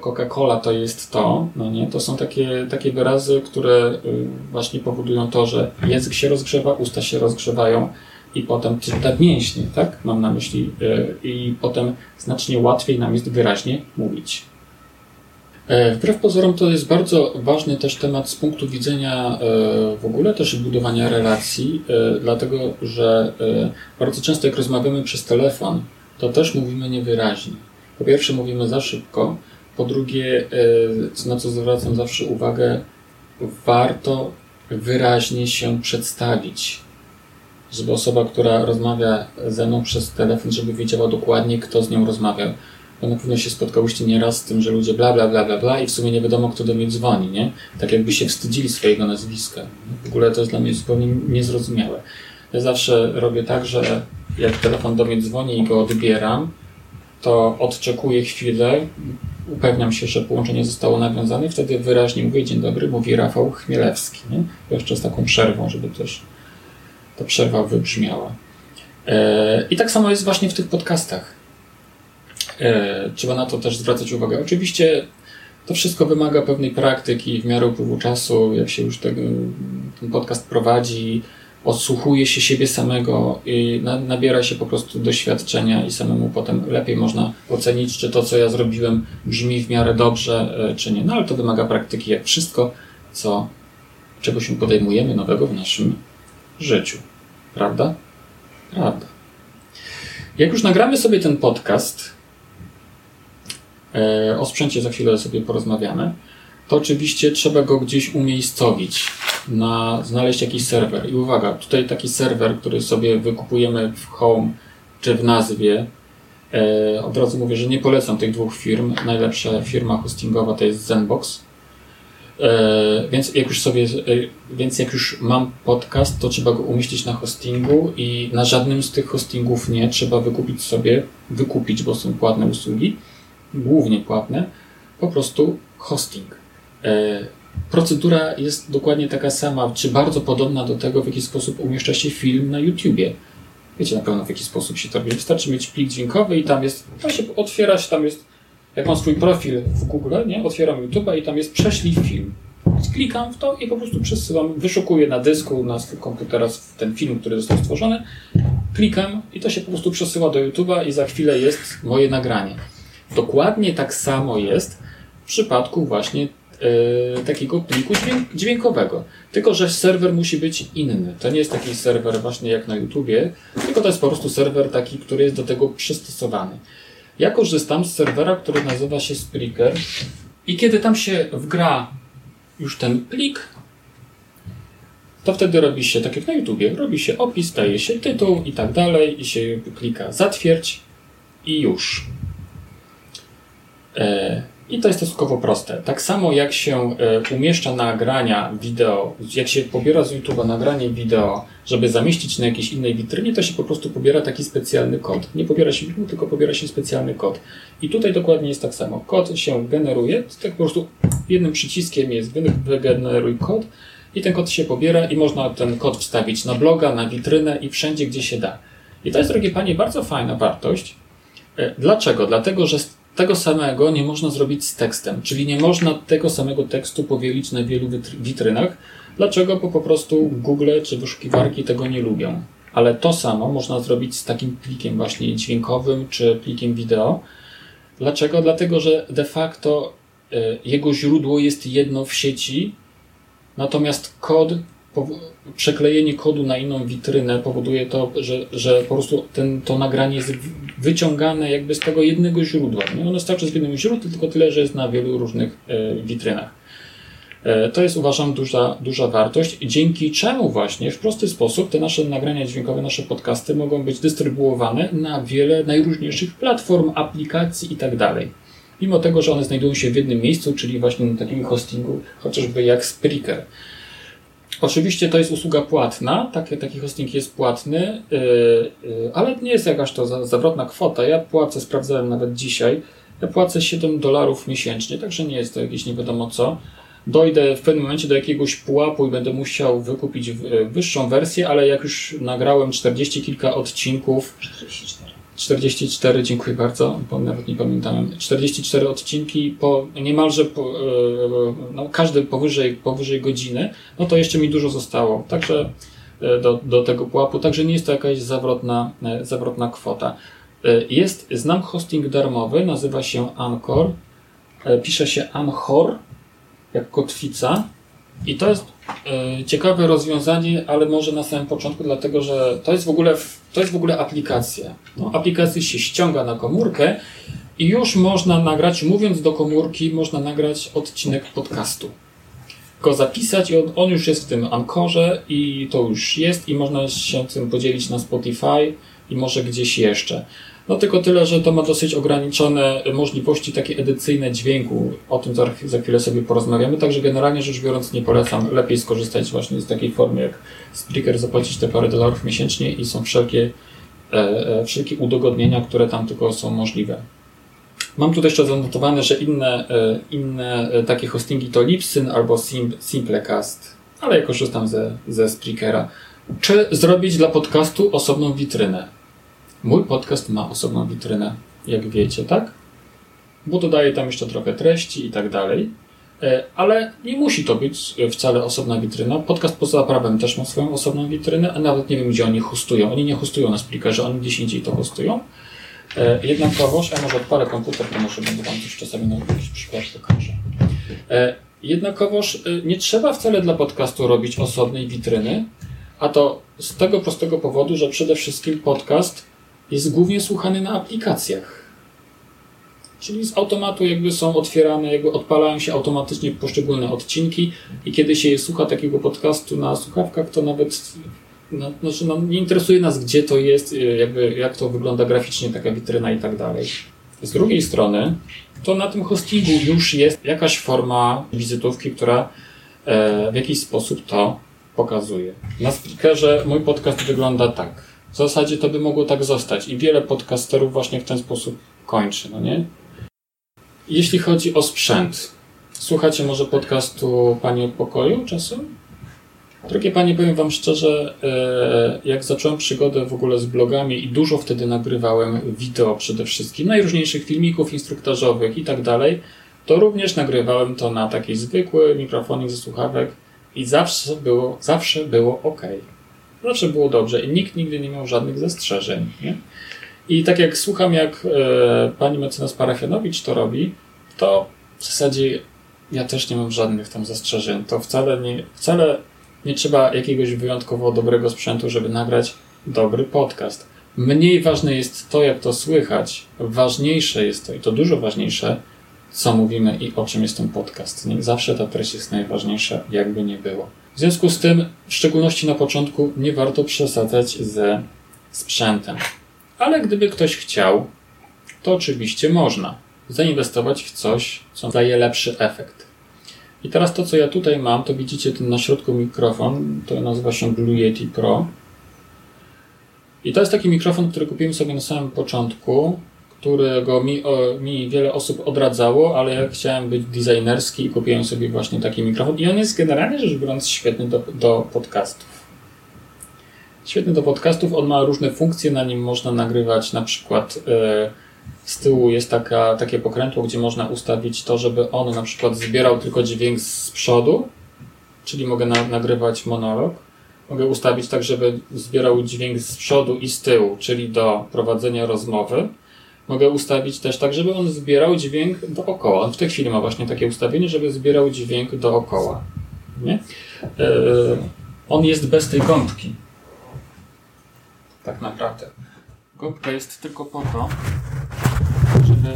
Coca-Cola to jest to, no nie, to są takie, takie wyrazy, które y, właśnie powodują to, że język się rozgrzewa, usta się rozgrzewają, i potem te mięśnie, tak? Mam na myśli, yy, i potem znacznie łatwiej nam jest wyraźnie mówić. E, wbrew pozorom to jest bardzo ważny też temat z punktu widzenia e, w ogóle też budowania relacji, e, dlatego że bardzo często jak rozmawiamy przez telefon, to też mówimy niewyraźnie. Po pierwsze mówimy za szybko, po drugie, na co zwracam zawsze uwagę, warto wyraźnie się przedstawić żeby osoba, która rozmawia ze mną przez telefon, żeby wiedziała dokładnie, kto z nią rozmawiał. Bo na pewno się spotkałyście nieraz z tym, że ludzie bla, bla, bla, bla, bla i w sumie nie wiadomo, kto do mnie dzwoni, nie? Tak jakby się wstydzili swojego nazwiska. W ogóle to jest dla mnie zupełnie niezrozumiałe. Ja zawsze robię tak, że jak telefon do mnie dzwoni i go odbieram, to odczekuję chwilę, upewniam się, że połączenie zostało nawiązane i wtedy wyraźnie mówię dzień dobry, mówi Rafał Chmielewski, nie? Jeszcze z taką przerwą, żeby też ta przerwa wybrzmiała. E, I tak samo jest właśnie w tych podcastach. E, trzeba na to też zwracać uwagę. Oczywiście to wszystko wymaga pewnej praktyki w miarę upływu czasu, jak się już ten, podcast prowadzi, odsłuchuje się siebie samego i na, nabiera się po prostu doświadczenia i samemu potem lepiej można ocenić, czy to, co ja zrobiłem, brzmi w miarę dobrze, e, czy nie. No ale to wymaga praktyki, jak wszystko, co, czego się podejmujemy nowego w naszym życiu. Prawda? Prawda. Jak już nagramy sobie ten podcast, e, o sprzęcie za chwilę sobie porozmawiamy, to oczywiście trzeba go gdzieś umiejscowić, na, znaleźć jakiś serwer. I uwaga, tutaj taki serwer, który sobie wykupujemy w Home czy w nazwie, e, od razu mówię, że nie polecam tych dwóch firm. Najlepsza firma hostingowa to jest Zenbox więc jak już sobie, e, więc jak już mam podcast, to trzeba go umieścić na hostingu i na żadnym z tych hostingów nie trzeba wykupić sobie, wykupić, bo są płatne usługi, głównie płatne, po prostu hosting. E, procedura jest dokładnie taka sama, czy bardzo podobna do tego, w jaki sposób umieszcza się film na YouTubie. Wiecie na pewno w jaki sposób się to robi. Wystarczy mieć plik dźwiękowy i tam jest, to się otwiera się, tam jest jak mam swój profil w Google, nie? otwieram YouTube'a i tam jest prześlij film. Klikam w to i po prostu przesyłam, wyszukuję na dysku, na swój komputer ten film, który został stworzony, klikam i to się po prostu przesyła do YouTube'a i za chwilę jest moje nagranie. Dokładnie tak samo jest w przypadku właśnie yy, takiego pliku dźwięk dźwiękowego. Tylko, że serwer musi być inny. To nie jest taki serwer właśnie jak na YouTubie, tylko to jest po prostu serwer taki, który jest do tego przystosowany. Ja korzystam z serwera, który nazywa się Spreaker i kiedy tam się wgra już ten plik, to wtedy robi się, tak jak na YouTubie, robi się opis, daje się tytuł i tak dalej i się klika zatwierdź i już. E, I to jest stosunkowo proste. Tak samo jak się e, umieszcza nagrania wideo, jak się pobiera z YouTube'a nagranie wideo, żeby zamieścić na jakiejś innej witrynie, to się po prostu pobiera taki specjalny kod. Nie pobiera się wideo, tylko pobiera się specjalny kod. I tutaj dokładnie jest tak samo. Kod się generuje, tak po prostu jednym przyciskiem jest wygeneruj kod i ten kod się pobiera i można ten kod wstawić na bloga, na witrynę i wszędzie, gdzie się da. I to jest, drogie Panie, bardzo fajna wartość. E, dlaczego? Dlatego, że tego samego nie można zrobić z tekstem, czyli nie można tego samego tekstu powielić na wielu witrynach. Dlaczego? Bo po prostu Google czy wyszukiwarki tego nie lubią. Ale to samo można zrobić z takim plikiem właśnie dźwiękowym czy plikiem wideo. Dlaczego? Dlatego, że de facto e, jego źródło jest jedno w sieci, natomiast kod przeklejenie kodu na inną witrynę powoduje to, że, że po prostu ten, to nagranie jest wyciągane jakby z tego jednego źródła. Nie? Ono starczy z jednym źródłem, tylko tyle, że jest na wielu różnych e, witrynach. E, to jest uważam duża, duża wartość, dzięki czemu właśnie w prosty sposób te nasze nagrania dźwiękowe, nasze podcasty mogą być dystrybuowane na wiele najróżniejszych platform, aplikacji i tak dalej. Mimo tego, że one znajdują się w jednym miejscu, czyli właśnie na takim hostingu, chociażby jak Spreaker. Oczywiście to jest usługa płatna, taki, taki hosting jest płatny, yy, yy, ale nie jest jakaś to za, zawrotna kwota. Ja płacę, sprawdzałem nawet dzisiaj, ja płacę 7 dolarów miesięcznie, także nie jest to jakieś nie wiadomo co. Dojdę w pewnym momencie do jakiegoś pułapu i będę musiał wykupić wyższą wersję, ale jak już nagrałem 40 kilka odcinków. 44. 44, dziękuję bardzo, bo nawet nie pamiętałem. 44 odcinki po niemalże po, e, no, każdy powyżej, powyżej godziny, no to jeszcze mi dużo zostało. Także e, do, do tego pułapu, także nie jest to jakaś zawrotna, e, zawrotna kwota. Jest, znam hosting darmowy, nazywa się Anchor. Pisze się Anchor, jak kotwica. I to jest e, ciekawe rozwiązanie, ale może na samym początku, dlatego że to jest w ogóle, to jest w ogóle aplikacja. No, się ściąga na komórkę i już można nagrać, mówiąc do komórki, można nagrać odcinek podcastu. Go zapisać i on, on już jest w tym Ankorze i to już jest i można się tym podzielić na Spotify i może gdzieś jeszcze. No tylko tyle, że to ma dosyć ograniczone możliwości takie edycyjne dźwięku. O tym za, za chwilę sobie porozmawiamy. Także generalnie rzecz biorąc nie polecam. Lepiej skorzystać właśnie z takiej formy jak Spreaker, zapłacić te parę dolarów miesięcznie i są wszelkie, e, e, wszelkie udogodnienia, które tam tylko są możliwe. Mam tutaj jeszcze zanotowane, że inne, e, inne e, takie hostingi to Libsyn albo Sim, Simplecast, ale ja korzystam ze, ze Spreakera. Czy zrobić dla podcastu osobną witrynę? Mój podcast ma osobną witrynę, jak wiecie, tak? Bo dodaję tam jeszcze trochę treści i tak dalej. E, ale nie musi to być wcale osobna witryna. Podcast poza prawem też ma swoją osobną witrynę, a nawet nie wiem, gdzie oni hostują. Oni nie hostują na Spreakerze, oni gdzieś indziej to hostują. E, jednakowoż, ja może odpalę komputer, to może będę Wam coś czasami na jakiś przykład pokażę. E, jednakowoż nie trzeba wcale dla podcastu robić osobnej witryny, a to z tego prostego powodu, że przede wszystkim podcast jest głównie słuchany na aplikacjach. Czyli z automatu jakby są otwierane, jakby odpalają się automatycznie poszczególne odcinki i kiedy się słucha takiego podcastu na słuchawkach, to nawet no, znaczy, no, nie interesuje nas, gdzie to jest, jakby, jak to wygląda graficznie, taka witryna i tak dalej. Z drugiej strony, to na tym hostingu już jest jakaś forma wizytówki, która e, w jakiś sposób to pokazuje. Na speakerze mój podcast wygląda tak. W zasadzie to by mogło tak zostać i wiele podcasterów właśnie w ten sposób kończy, no nie? Jeśli chodzi o sprzęt, słuchacie może podcastu Pani od Pokoju czasem? Drogie Panie, powiem Wam szczerze, e, jak zacząłem przygodę w ogóle z blogami i dużo wtedy nagrywałem wideo przede wszystkim, najróżniejszych filmików instruktażowych i tak dalej, to również nagrywałem to na taki zwykły mikrofonik ze słuchawek i zawsze było, zawsze było ok. Zawsze było dobrze i nikt nigdy nie miał żadnych zastrzeżeń. Nie? I tak jak słucham, jak e, pani mecenas Parafianowicz to robi, to w zasadzie ja też nie mam żadnych tam zastrzeżeń. To wcale nie, wcale nie trzeba jakiegoś wyjątkowo dobrego sprzętu, żeby nagrać dobry podcast. Mniej ważne jest to, jak to słychać. Ważniejsze jest to, i to dużo ważniejsze, co mówimy i o czym jest ten podcast. Nie zawsze ta treść jest najważniejsza, jakby nie było. W związku z tym, w szczególności na początku, nie warto przesadzać ze sprzętem. Ale gdyby ktoś chciał, to oczywiście można. zainwestować w coś, co daje lepszy efekt. I teraz to, co ja tutaj mam, to widzicie ten na środku mikrofon, to nazywa się Blue Yeti Pro. I to jest taki mikrofon, który kupiłem sobie na samym początku, którego mi, o, mi wiele osób odradzało, ale ja chciałem być designerski i kupiłem sobie właśnie taki mikrofon. I on jest generalnie rzecz biorąc świetny do, do podcastów. Świetny do podcastów, on ma różne funkcje, na nim można nagrywać na przykład e, z tyłu jest taka, takie pokrętło, gdzie można ustawić to, żeby on na przykład zbierał tylko dźwięk z przodu, czyli mogę na, nagrywać monolog. Mogę ustawić tak, żeby zbierał dźwięk z przodu i z tyłu, czyli do prowadzenia rozmowy. Mogę ustawić też tak, żeby on zbierał dźwięk dookoła. On w tej chwili ma właśnie takie ustawienie, żeby zbierał dźwięk dookoła. Nie? Yy, on jest bez tej gąbki. Tak naprawdę. Gąbka jest tylko po to, żeby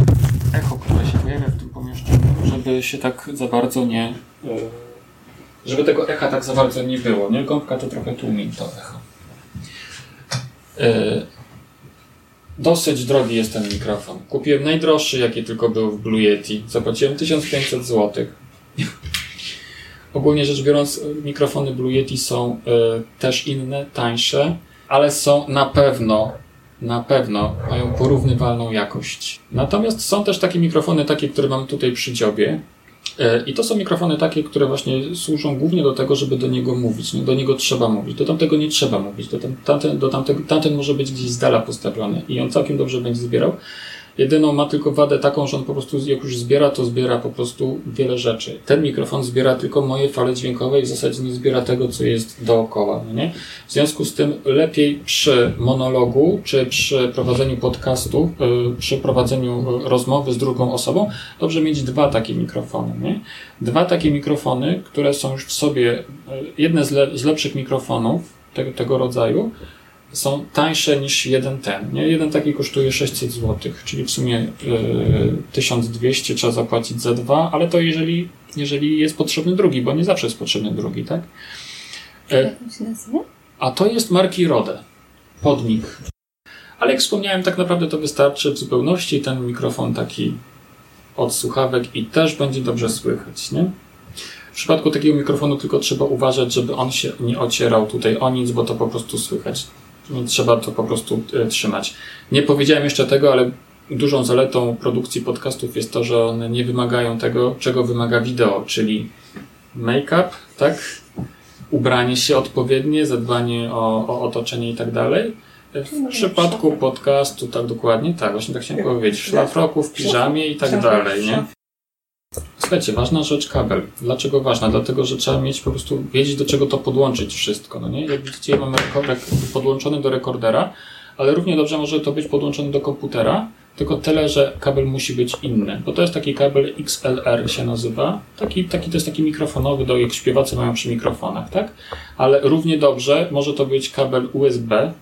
echo, które się pojawia w tym pomieszczeniu, żeby się tak za bardzo nie. Yy, żeby tego echa tak za bardzo nie było. Nie? Gąbka to trochę tłumi to echo. Yy, Dosyć drogi jest ten mikrofon. Kupiłem najdroższy, jaki tylko był w Blue Yeti. Zapłaciłem 1500 zł. Ogólnie rzecz biorąc, mikrofony Blue Yeti są y, też inne, tańsze, ale są na pewno, na pewno mają porównywalną jakość. Natomiast są też takie mikrofony, takie, które mam tutaj przy dziobie, I to są mikrofony takie, które właśnie służą głównie do tego, żeby do niego mówić. No, do niego trzeba mówić, do tamtego nie trzeba mówić. Do tamten, do tamtego, tamten może być gdzieś z dala postawiony i on całkiem dobrze będzie zbierał. Jedyną ma tylko wadę taką, że on po prostu jak już zbiera, to zbiera po prostu wiele rzeczy. Ten mikrofon zbiera tylko moje fale dźwiękowe i w zasadzie nie zbiera tego, co jest dookoła. No nie? W związku z tym lepiej przy monologu, czy przy prowadzeniu podcastu, y, przy prowadzeniu rozmowy z drugą osobą, dobrze mieć dwa takie mikrofony. Nie? Dwa takie mikrofony, które są już w sobie, y, jedne z, le z lepszych mikrofonów tego, tego rodzaju, są tańsze niż jeden ten. Nie? Jeden taki kosztuje 600 zł, czyli w sumie y, 1200 trzeba zapłacić za dwa, ale to jeżeli, jeżeli jest potrzebny drugi, bo nie zawsze jest potrzebny drugi, tak? E? A to jest marki Rode. Podnik. Ale jak wspomniałem, tak naprawdę to wystarczy w zupełności ten mikrofon taki od słuchawek i też będzie dobrze słychać, nie? W przypadku takiego mikrofonu tylko trzeba uważać, żeby on się nie ocierał tutaj o nic, bo to po prostu słychać trzeba to po prostu e, trzymać. Nie powiedziałem jeszcze tego, ale dużą zaletą produkcji podcastów jest to, że one nie wymagają tego, czego wymaga wideo, czyli make-up, tak? Ubranie się odpowiednie, zadbanie o, o otoczenie i tak dalej. W przypadku podcastu, tak dokładnie, tak, właśnie tak chciałem powiedzieć. W szlafroku, w piżamie i tak dalej, nie? Słuchajcie, ważna rzecz kabel. Dlaczego ważna? Dlatego, że trzeba mieć po prostu wiedzieć, do czego to podłączyć wszystko. No nie? Jak widzicie, ja mam podłączony do rekordera, ale równie dobrze może to być podłączony do komputera, tylko tyle, że kabel musi być inny. Bo to jest taki kabel XLR się nazywa. Taki, taki to jest taki mikrofonowy, do jak śpiewacy mają przy mikrofonach, tak? Ale równie dobrze może to być kabel USB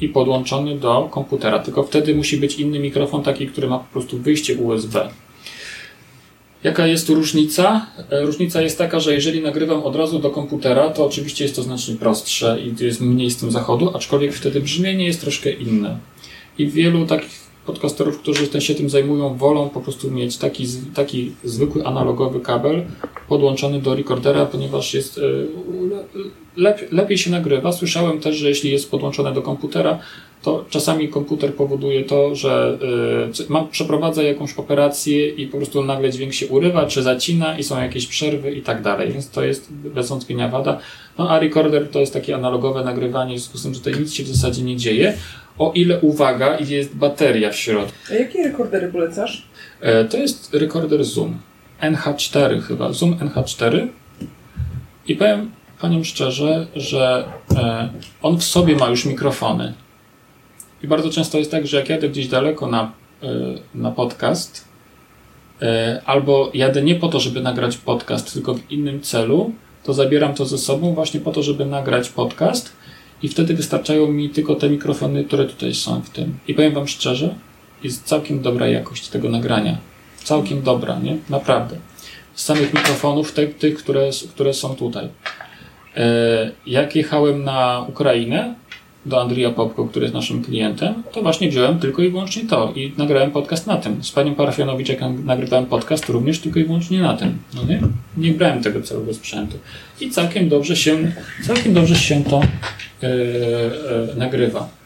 i podłączony do komputera. Tylko wtedy musi być inny mikrofon, taki, który ma po prostu wyjście USB. Jaka jest różnica? E, różnica jest taka, że jeżeli nagrywam od razu do komputera, to oczywiście jest to znacznie prostsze i jest mniej z tym zachodu, aczkolwiek wtedy brzmienie jest troszkę inne. I wielu takich podcasterów, którzy się tym zajmują, wolą po prostu mieć taki, taki zwykły analogowy kabel podłączony do recordera, ponieważ jest e, lepiej się nagrywa. Słyszałem też, że jeśli jest podłączone do komputera, to czasami komputer powoduje to, że y, ma, przeprowadza jakąś operację i po prostu nagle dźwięk się urywa, czy zacina i są jakieś przerwy i tak dalej. Więc to jest bez wątpienia wada. No a recorder to jest takie analogowe nagrywanie, w związku z tym, że tutaj nic się w zasadzie nie dzieje. O ile, uwaga, jest bateria w środku. A jakie rekordery polecasz? E, to jest rekorder Zoom. NH4 chyba. Zoom NH4. I powiem Paniom szczerze, że e, on w sobie ma już mikrofony. I bardzo często jest tak, że jak jadę gdzieś daleko na, e, na podcast, e, albo jadę nie po to, żeby nagrać podcast, tylko w innym celu, to zabieram to ze sobą właśnie po to, żeby nagrać podcast i wtedy wystarczają mi tylko te mikrofony, które tutaj są w tym. I powiem Wam szczerze, jest całkiem dobra jakość tego nagrania. Całkiem dobra, nie? Naprawdę. Z samych mikrofonów, tych, które, które są tutaj. E, jak jechałem na Ukrainę, do Andrija Popko, który jest naszym klientem, to właśnie wziąłem tylko i wyłącznie to i nagrałem podcast na tym. Z panią Parafianowicz, jak nagrywałem podcast, również tylko i wyłącznie na tym. No nie? Nie brałem tego całego sprzętu. I całkiem dobrze się, całkiem dobrze się to yy, yy, nagrywa.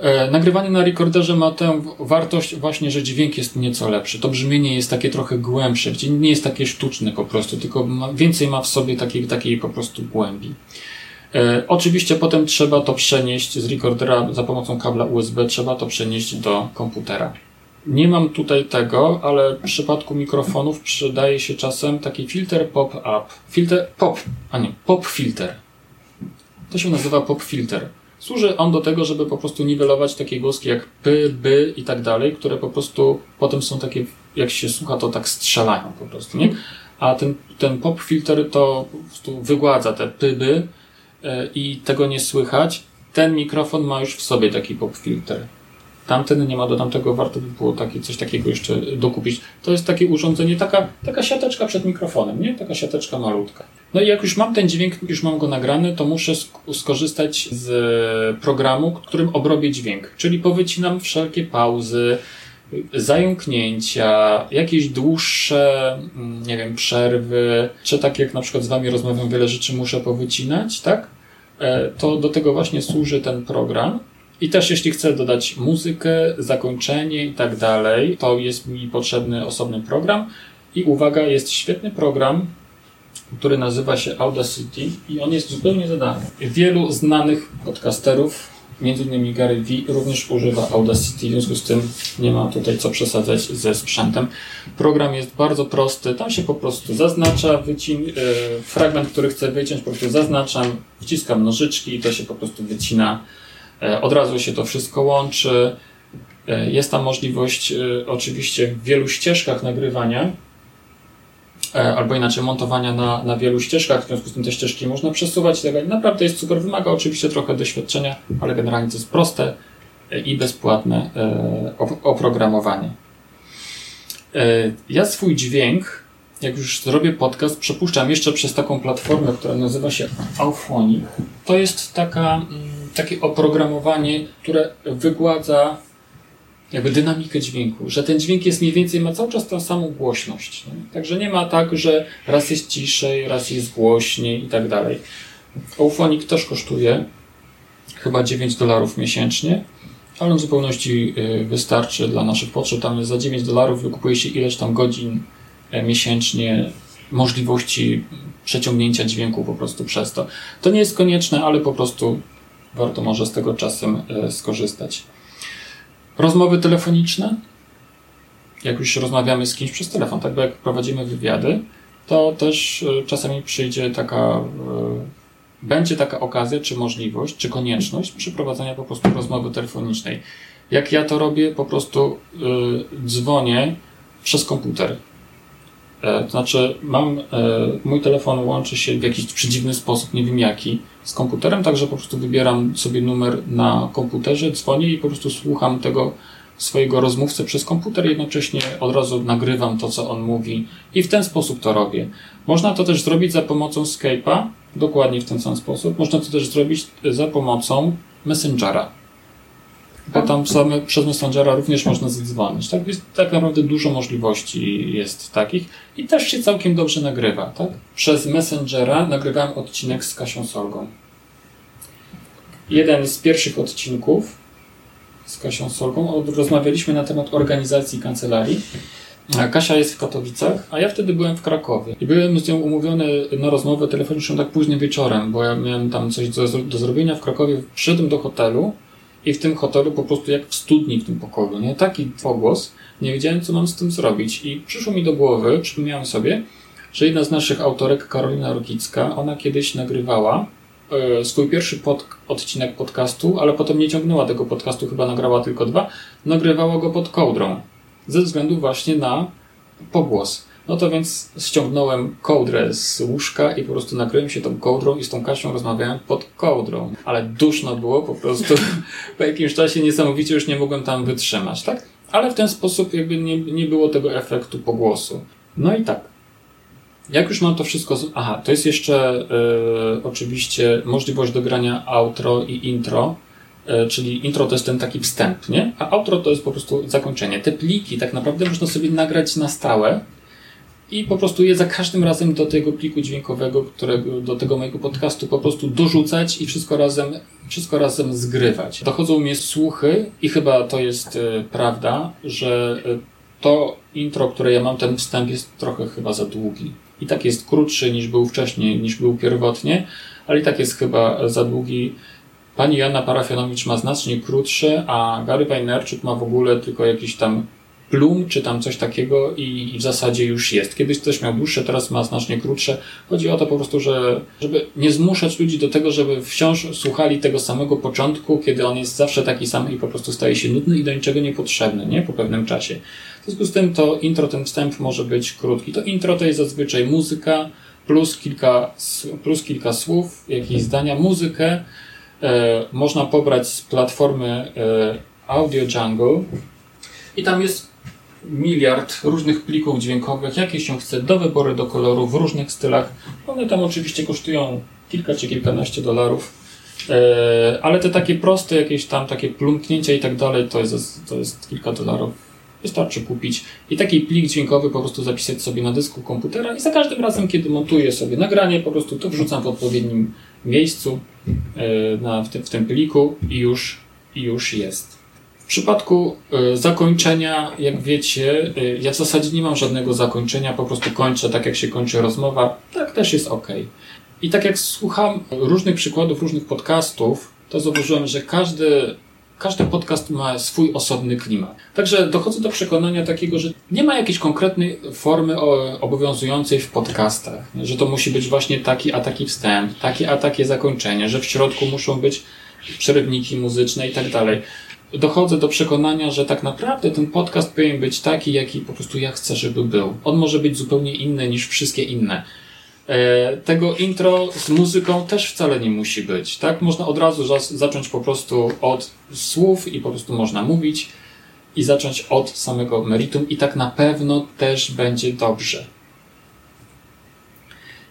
E, nagrywanie na rekorderze ma tę wartość właśnie, że dźwięk jest nieco lepszy. To brzmienie jest takie trochę głębsze, gdzie nie jest takie sztuczne po prostu, tylko ma, więcej ma w sobie takiej, takiej po prostu głębi. E, oczywiście potem trzeba to przenieść z recordera za pomocą kabla USB, trzeba to przenieść do komputera. Nie mam tutaj tego, ale w przypadku mikrofonów przydaje się czasem taki filter pop-up. Filter pop, a nie, pop filter. To się nazywa pop filter. Służy on do tego, żeby po prostu niwelować takie głoski jak py, by i tak dalej, które po prostu potem są takie, jak się słucha, to tak strzelają po prostu, nie? A ten, ten pop filter to po prostu wygładza te py, by i tego nie słychać. Ten mikrofon ma już w sobie taki pop filter. Tamten nie ma do tamtego, warto by było takie, coś takiego jeszcze dokupić. To jest takie urządzenie, taka, taka siateczka przed mikrofonem, nie? Taka siateczka malutka. No i jak już mam ten dźwięk, już mam go nagrany, to muszę skorzystać z programu, którym obrobię dźwięk. Czyli powycinam wszelkie pauzy, zająknięcia, jakieś dłuższe, mm, nie wiem, przerwy, czy tak jak na przykład z Wami rozmawiam, wiele rzeczy muszę powycinać, tak? E, to do tego właśnie służy ten program. I też jeśli chcę dodać muzykę, zakończenie i tak dalej, to jest mi potrzebny osobny program. I uwaga, jest świetny program, który nazywa się Audacity i on jest zupełnie za darmo. Wielu znanych podcasterów, między innymi Gary V, również używa Audacity, w związku z tym nie ma tutaj co przesadzać ze sprzętem. Program jest bardzo prosty, tam się po prostu zaznacza wycin, yy, fragment, który chcę wyciąć, po prostu zaznaczam, wciskam nożyczki i to się po prostu wycina E, od razu się to wszystko łączy. E, jest tam możliwość e, oczywiście w wielu ścieżkach nagrywania, albo inaczej montowania na, na wielu ścieżkach, w związku z tym te ścieżki można przesuwać. Tak naprawdę jest super, wymaga oczywiście trochę doświadczenia, ale generalnie to jest proste i bezpłatne oprogramowanie. Ja swój dźwięk, jak już zrobię podcast, przepuszczam jeszcze przez taką platformę, która nazywa się Auphonic. To jest taka mm, takie oprogramowanie, które wygładza jakby dynamikę dźwięku, że ten dźwięk jest mniej więcej, ma cały czas tą samą głośność. Nie? Także nie ma tak, że raz jest ciszej, raz jest głośniej i tak dalej. Auphonic też kosztuje chyba 9 dolarów miesięcznie, ale w zupełności y, wystarczy dla naszych potrzeb. Tam za 9 dolarów wykupuje się ileś tam godzin e, miesięcznie możliwości przeciągnięcia dźwięku po prostu przez to. To nie jest konieczne, ale po prostu warto może z tego czasem e, skorzystać. Rozmowy telefoniczne. Jak już rozmawiamy z kimś przez telefon, tak jak prowadzimy wywiady, to też e, czasami przyjdzie taka, e, będzie taka okazja, czy możliwość, czy konieczność przeprowadzenia po prostu rozmowy telefonicznej. Jak ja to robię, po prostu dzwonię przez komputer. To znaczy, mam, mój telefon łączy się w jakiś przedziwny sposób, nie wiem jaki, z komputerem, także po prostu wybieram sobie numer na komputerze, dzwonię i po prostu słucham tego swojego rozmówcę przez komputer, jednocześnie od razu nagrywam to, co on mówi i w ten sposób to robię. Można to też zrobić za pomocą Skype'a, dokładnie w ten sam sposób. Można to też zrobić za pomocą Messengera. Bo tam same, przez Messengera również można zadzwonić. Tak, jest, tak naprawdę dużo możliwości jest takich i też się całkiem dobrze nagrywa. Tak? Przez Messengera nagrywałem odcinek z Kasią Solgą. Jeden z pierwszych odcinków z Kasią Solgą rozmawialiśmy na temat organizacji kancelarii. Kasia jest w Katowicach, a ja wtedy byłem w Krakowie. I byłem z nią umówiony na rozmowę telefoniczną tak późnym wieczorem, bo ja miałem tam coś do, do zrobienia w Krakowie. Wszedłem do hotelu, i w tym hotelu po prostu jak w studni w tym pokoju, nie? Taki pogłos, nie wiedziałem, co mam z tym zrobić. I przyszło mi do głowy, przypomniałem sobie, że jedna z naszych autorek, Karolina Rokicka, ona kiedyś nagrywała e, swój pierwszy pod, odcinek podcastu, ale potem nie ciągnęła tego podcastu, chyba nagrała tylko dwa, nagrywała go pod kołdrą. Ze względu właśnie na pogłos. No to więc ściągnąłem kołdrę z łóżka i po prostu nakryłem się tą kołdrą i z tą Kasią rozmawiałem pod kołdrą. Ale duszno było po prostu. po jakimś czasie niesamowicie już nie mogłem tam wytrzymać, tak? Ale w ten sposób jakby nie, nie było tego efektu pogłosu. No i tak. jak już mam to wszystko. Z... Aha, to jest jeszcze y, oczywiście możliwość dogrania outro i intro. Y, czyli intro to jest ten taki wstęp, nie? A outro to jest po prostu zakończenie. Te pliki tak naprawdę można sobie nagrać na stałe i po prostu je za każdym razem do tego pliku dźwiękowego, którego, do tego mojego podcastu po prostu dorzucać i wszystko razem, wszystko razem zgrywać. Dochodzą mnie słuchy i chyba to jest y, prawda, że y, to intro, które ja mam, ten wstęp jest trochę chyba za długi. I tak jest krótszy niż był wcześniej, niż był pierwotnie, ale i tak jest chyba za długi. Pani Joanna Parafianowicz ma znacznie krótsze, a Gary Wajnerczuk ma w ogóle tylko jakiś tam plum, czy tam coś takiego i, i, w zasadzie już jest. Kiedyś ktoś miał dłuższe, teraz ma znacznie krótsze. Chodzi o to po prostu, że, żeby nie zmuszać ludzi do tego, żeby wciąż słuchali tego samego początku, kiedy on jest zawsze taki sam i po prostu staje się nudny i do niczego niepotrzebny, nie? Po pewnym czasie. W związku z tym to intro, ten wstęp może być krótki. To intro to jest zazwyczaj muzyka plus kilka, plus kilka słów, jakieś zdania. Muzykę e, można pobrać z platformy e, Audio Jungle i tam jest miliard różnych plików dźwiękowych, jakie się chce, do wyboru, do koloru, w różnych stylach. One tam oczywiście kosztują kilka czy kilkanaście dolarów, e, ale te takie proste, jakieś tam takie plumknięcia i tak dalej, to jest, to jest kilka dolarów. Wystarczy kupić i taki plik dźwiękowy po prostu zapisać sobie na dysku komputera i za każdym razem, kiedy montuję sobie nagranie, po prostu to wrzucam w odpowiednim miejscu e, na, w, tym, w tym pliku i już, i już jest. W przypadku y, zakończenia, jak wiecie, y, ja w zasadzie nie mam żadnego zakończenia, po prostu kończę tak, jak się kończy rozmowa. Tak też jest ok. I tak jak słucham różnych przykładów, różnych podcastów, to zauważyłem, że każdy, każdy podcast ma swój osobny klimat. Także dochodzę do przekonania takiego, że nie ma jakiejś konkretnej formy obowiązującej w podcastach. Że to musi być właśnie taki a taki wstęp, takie a takie zakończenie, że w środku muszą być przerywniki muzyczne i tak dalej dochodzę do przekonania, że tak naprawdę ten podcast powinien być taki, jaki po prostu ja chcę, żeby był. On może być zupełnie inny niż wszystkie inne. E, tego intro z muzyką też wcale nie musi być, tak? Można od razu zacząć po prostu od słów i po prostu można mówić i zacząć od samego meritum i tak na pewno też będzie dobrze.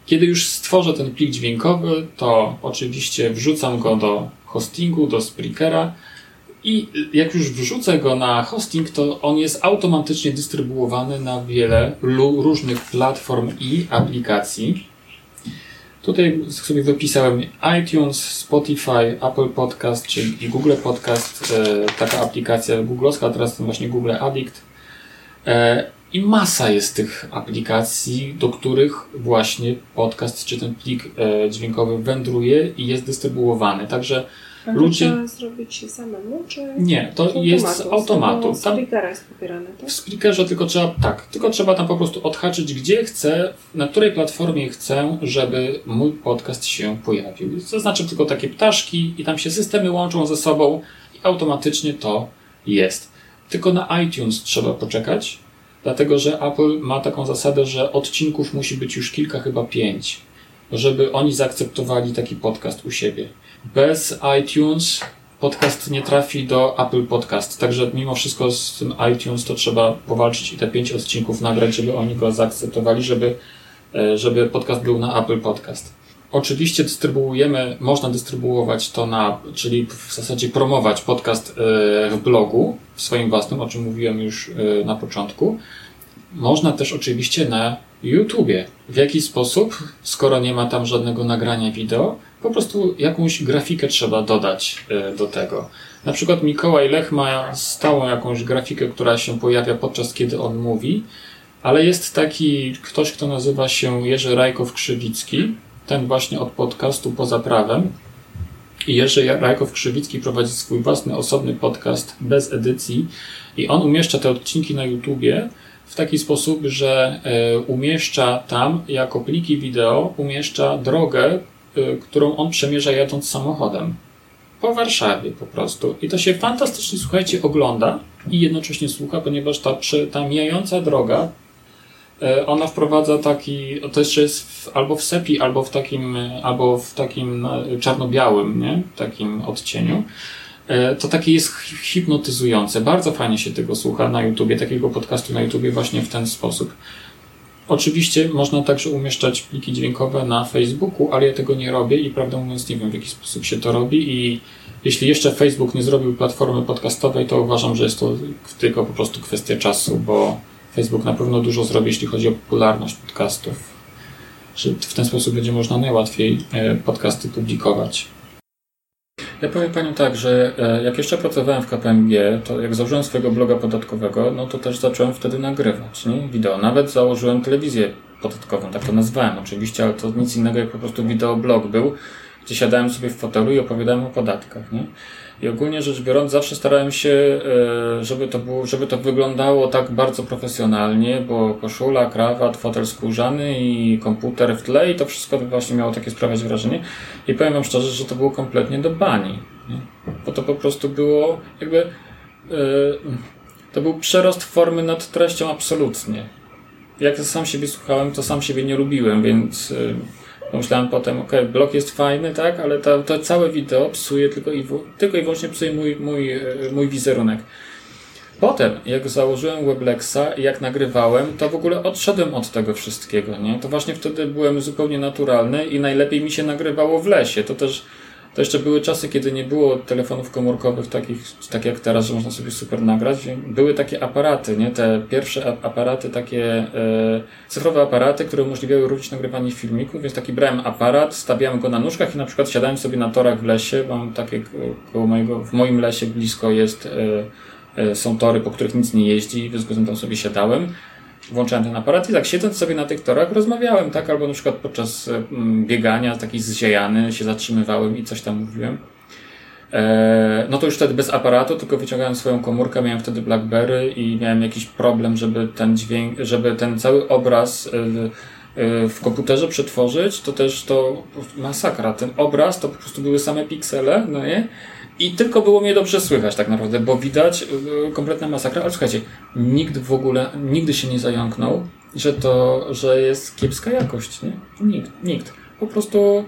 Kiedy już stworzę ten plik dźwiękowy, to oczywiście wrzucam go do hostingu, do Spreakera, i jak już wrzucę go na hosting, to on jest automatycznie dystrybuowany na wiele różnych platform i aplikacji. Tutaj sobie wypisałem iTunes, Spotify, Apple Podcast czy Google Podcast, e, taka aplikacja googlowska, teraz ten właśnie Google Addict. E, I masa jest tych aplikacji, do których właśnie podcast czy ten plik e, dźwiękowy wędruje i jest dystrybuowany. Także ludzie... trzeba zrobić samemu, czy... Nie, to z jest z automatu. Z Spreakera jest pobierane, tak? W Spreakerze tylko trzeba, tak, tylko trzeba tam po prostu odhaczyć, gdzie chcę, na której platformie chcę, żeby mój podcast się pojawił. Zaznaczę tylko takie ptaszki i tam się systemy łączą ze sobą i automatycznie to jest. Tylko na iTunes trzeba poczekać, dlatego że Apple ma taką zasadę, że odcinków musi być już kilka, chyba pięć, żeby oni zaakceptowali taki podcast u siebie bez iTunes podcast nie trafi do Apple Podcast. Także mimo wszystko z tym iTunes to trzeba powalczyć i te pięć odcinków nagrać, żeby oni go zaakceptowali, żeby, e, żeby podcast był na Apple Podcast. Oczywiście dystrybuujemy, można dystrybuować to na, czyli w zasadzie promować podcast e, w blogu, w swoim własnym, o czym mówiłem już e, na początku. Można też oczywiście na YouTubie. W jaki sposób, skoro nie ma tam żadnego nagrania wideo, po prostu jakąś grafikę trzeba dodać e, do tego. Na przykład Mikołaj Lech ma stałą jakąś grafikę, która się pojawia podczas kiedy on mówi, ale jest taki ktoś, kto nazywa się Jerzy Rajkow-Krzywicki, ten właśnie od podcastu Poza Prawem. I Jerzy Rajkow-Krzywicki prowadzi swój własny, osobny podcast bez edycji i on umieszcza te odcinki na YouTubie w taki sposób, że e, umieszcza tam jako pliki wideo, umieszcza drogę, Y, którą on przemierza jadąc samochodem. Po Warszawie po prostu. I to się fantastycznie, słuchajcie, ogląda i jednocześnie słucha, ponieważ ta, ta mijająca droga, y, ona wprowadza taki, to jeszcze jest w, albo w sepi, albo w takim, albo w takim czarno-białym, nie? Takim odcieniu. To takie jest hipnotyzujące. Bardzo fajnie się tego słucha na YouTubie, takiego podcastu na YouTubie właśnie w ten sposób. Oczywiście można także umieszczać pliki dźwiękowe na Facebooku, ale ja tego nie robię i prawdę mówiąc nie wiem w jaki sposób się to robi i jeśli jeszcze Facebook nie zrobił platformy podcastowej, to uważam, że jest to tylko po prostu kwestia czasu, bo Facebook na pewno dużo zrobi, jeśli chodzi o popularność podcastów. Że w ten sposób będzie można najłatwiej e, podcasty publikować. Ja powiem Panią tak, że e, jak jeszcze pracowałem w KPMG, to jak założyłem swojego bloga podatkowego, no to też zacząłem wtedy nagrywać nie? wideo. Nawet założyłem telewizję podatkową, tak to nazwałem oczywiście, ale to nic innego jak po prostu wideoblog był, gdzie siadałem sobie w fotelu i opowiadałem o podatkach. Nie? I ogólnie rzecz biorąc, zawsze starałem się, e, żeby to, było, żeby to wyglądało tak bardzo profesjonalnie, bo koszula, krawat, fotel skórzany i komputer w tle i to wszystko właśnie miało takie sprawiać wrażenie. I powiem Wam szczerze, że to było kompletnie do bani. Bo to po prostu było jakby. E, to był przerost formy nad treścią absolutnie. Jak sam siebie słuchałem, to sam siebie nie lubiłem, więc e, Pomyślałem potem, ok, blog jest fajny, tak, ale to, to całe wideo psuje tylko i, tylko i wyłącznie psuje mój, mój, e, mój wizerunek. Potem, jak założyłem Weblexa i jak nagrywałem, to w ogóle odszedłem od tego wszystkiego, nie? To właśnie wtedy byłem zupełnie naturalny i najlepiej mi się nagrywało w lesie. To też to jeszcze były czasy, kiedy nie było telefonów komórkowych takich, tak jak teraz, że można sobie super nagrać. Były takie aparaty, nie? Te pierwsze aparaty, takie e, cyfrowe aparaty, które umożliwiały również nagrywanie filmików, więc taki brałem aparat, stawiałem go na nóżkach i na przykład siadałem sobie na torach w lesie. Mam takie koło mojego, w moim lesie blisko jest, e, e, są tory, po których nic nie jeździ, w związku z tym tam sobie siadałem włączałem ten aparat i tak siedząc sobie na tych torach rozmawiałem, tak? Albo na przykład podczas mm, biegania taki zziejany się zatrzymywałem i coś tam mówiłem. E, no to już wtedy bez aparatu, tylko wyciągałem swoją komórkę, miałem wtedy Blackberry i miałem jakiś problem, żeby ten dźwięk, żeby ten cały obraz e, e, w komputerze przetworzyć, to też to masakra. Ten obraz to po prostu były same piksele, no nie? I tylko było mnie dobrze słychać tak naprawdę, bo widać yy, kompletna masakra, ale słuchajcie, nikt w ogóle, nigdy się nie zająknął, że to, że jest kiepska jakość, nie? Nikt, nikt. Po prostu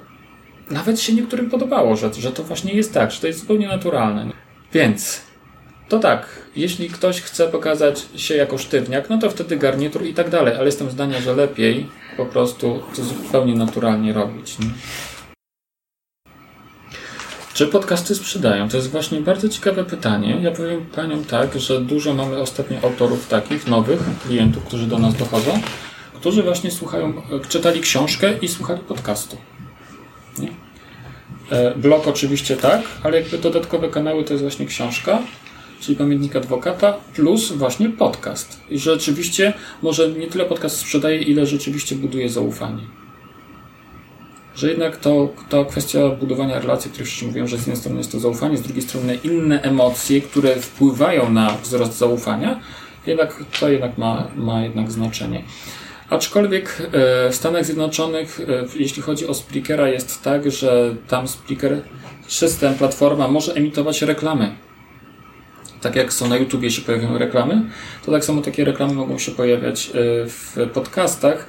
nawet się niektórym podobało, że, że to właśnie jest tak, że to jest zupełnie naturalne. Nie? Więc to tak, jeśli ktoś chce pokazać się jako sztywniak, no to wtedy garnitur i tak dalej, ale jestem zdania, że lepiej po prostu to zupełnie naturalnie robić. Nie? Czy podcasty sprzedają? To jest właśnie bardzo ciekawe pytanie. Ja powiem Paniom tak, że dużo mamy ostatnio autorów takich, nowych klientów, którzy do nas dochodzą, którzy właśnie słuchają, czytali książkę i słuchali podcastu. Nie? E, blog oczywiście tak, ale jakby dodatkowe kanały to jest właśnie książka, czyli pamiętnik adwokata, plus właśnie podcast. I rzeczywiście może nie tyle podcast sprzedaje, ile rzeczywiście buduje zaufanie że jednak to, to kwestia budowania relacji, o której wcześniej mówiłem, że z jednej strony jest to zaufanie, z drugiej strony inne emocje, które wpływają na wzrost zaufania, jednak to jednak ma, ma jednak znaczenie. Aczkolwiek e, w Stanach Zjednoczonych, e, jeśli chodzi o Spreakera, jest tak, że tam Spreaker, system, platforma może emitować reklamy. Tak jak są na YouTubie się pojawiają reklamy, to tak samo takie reklamy mogą się pojawiać e, w podcastach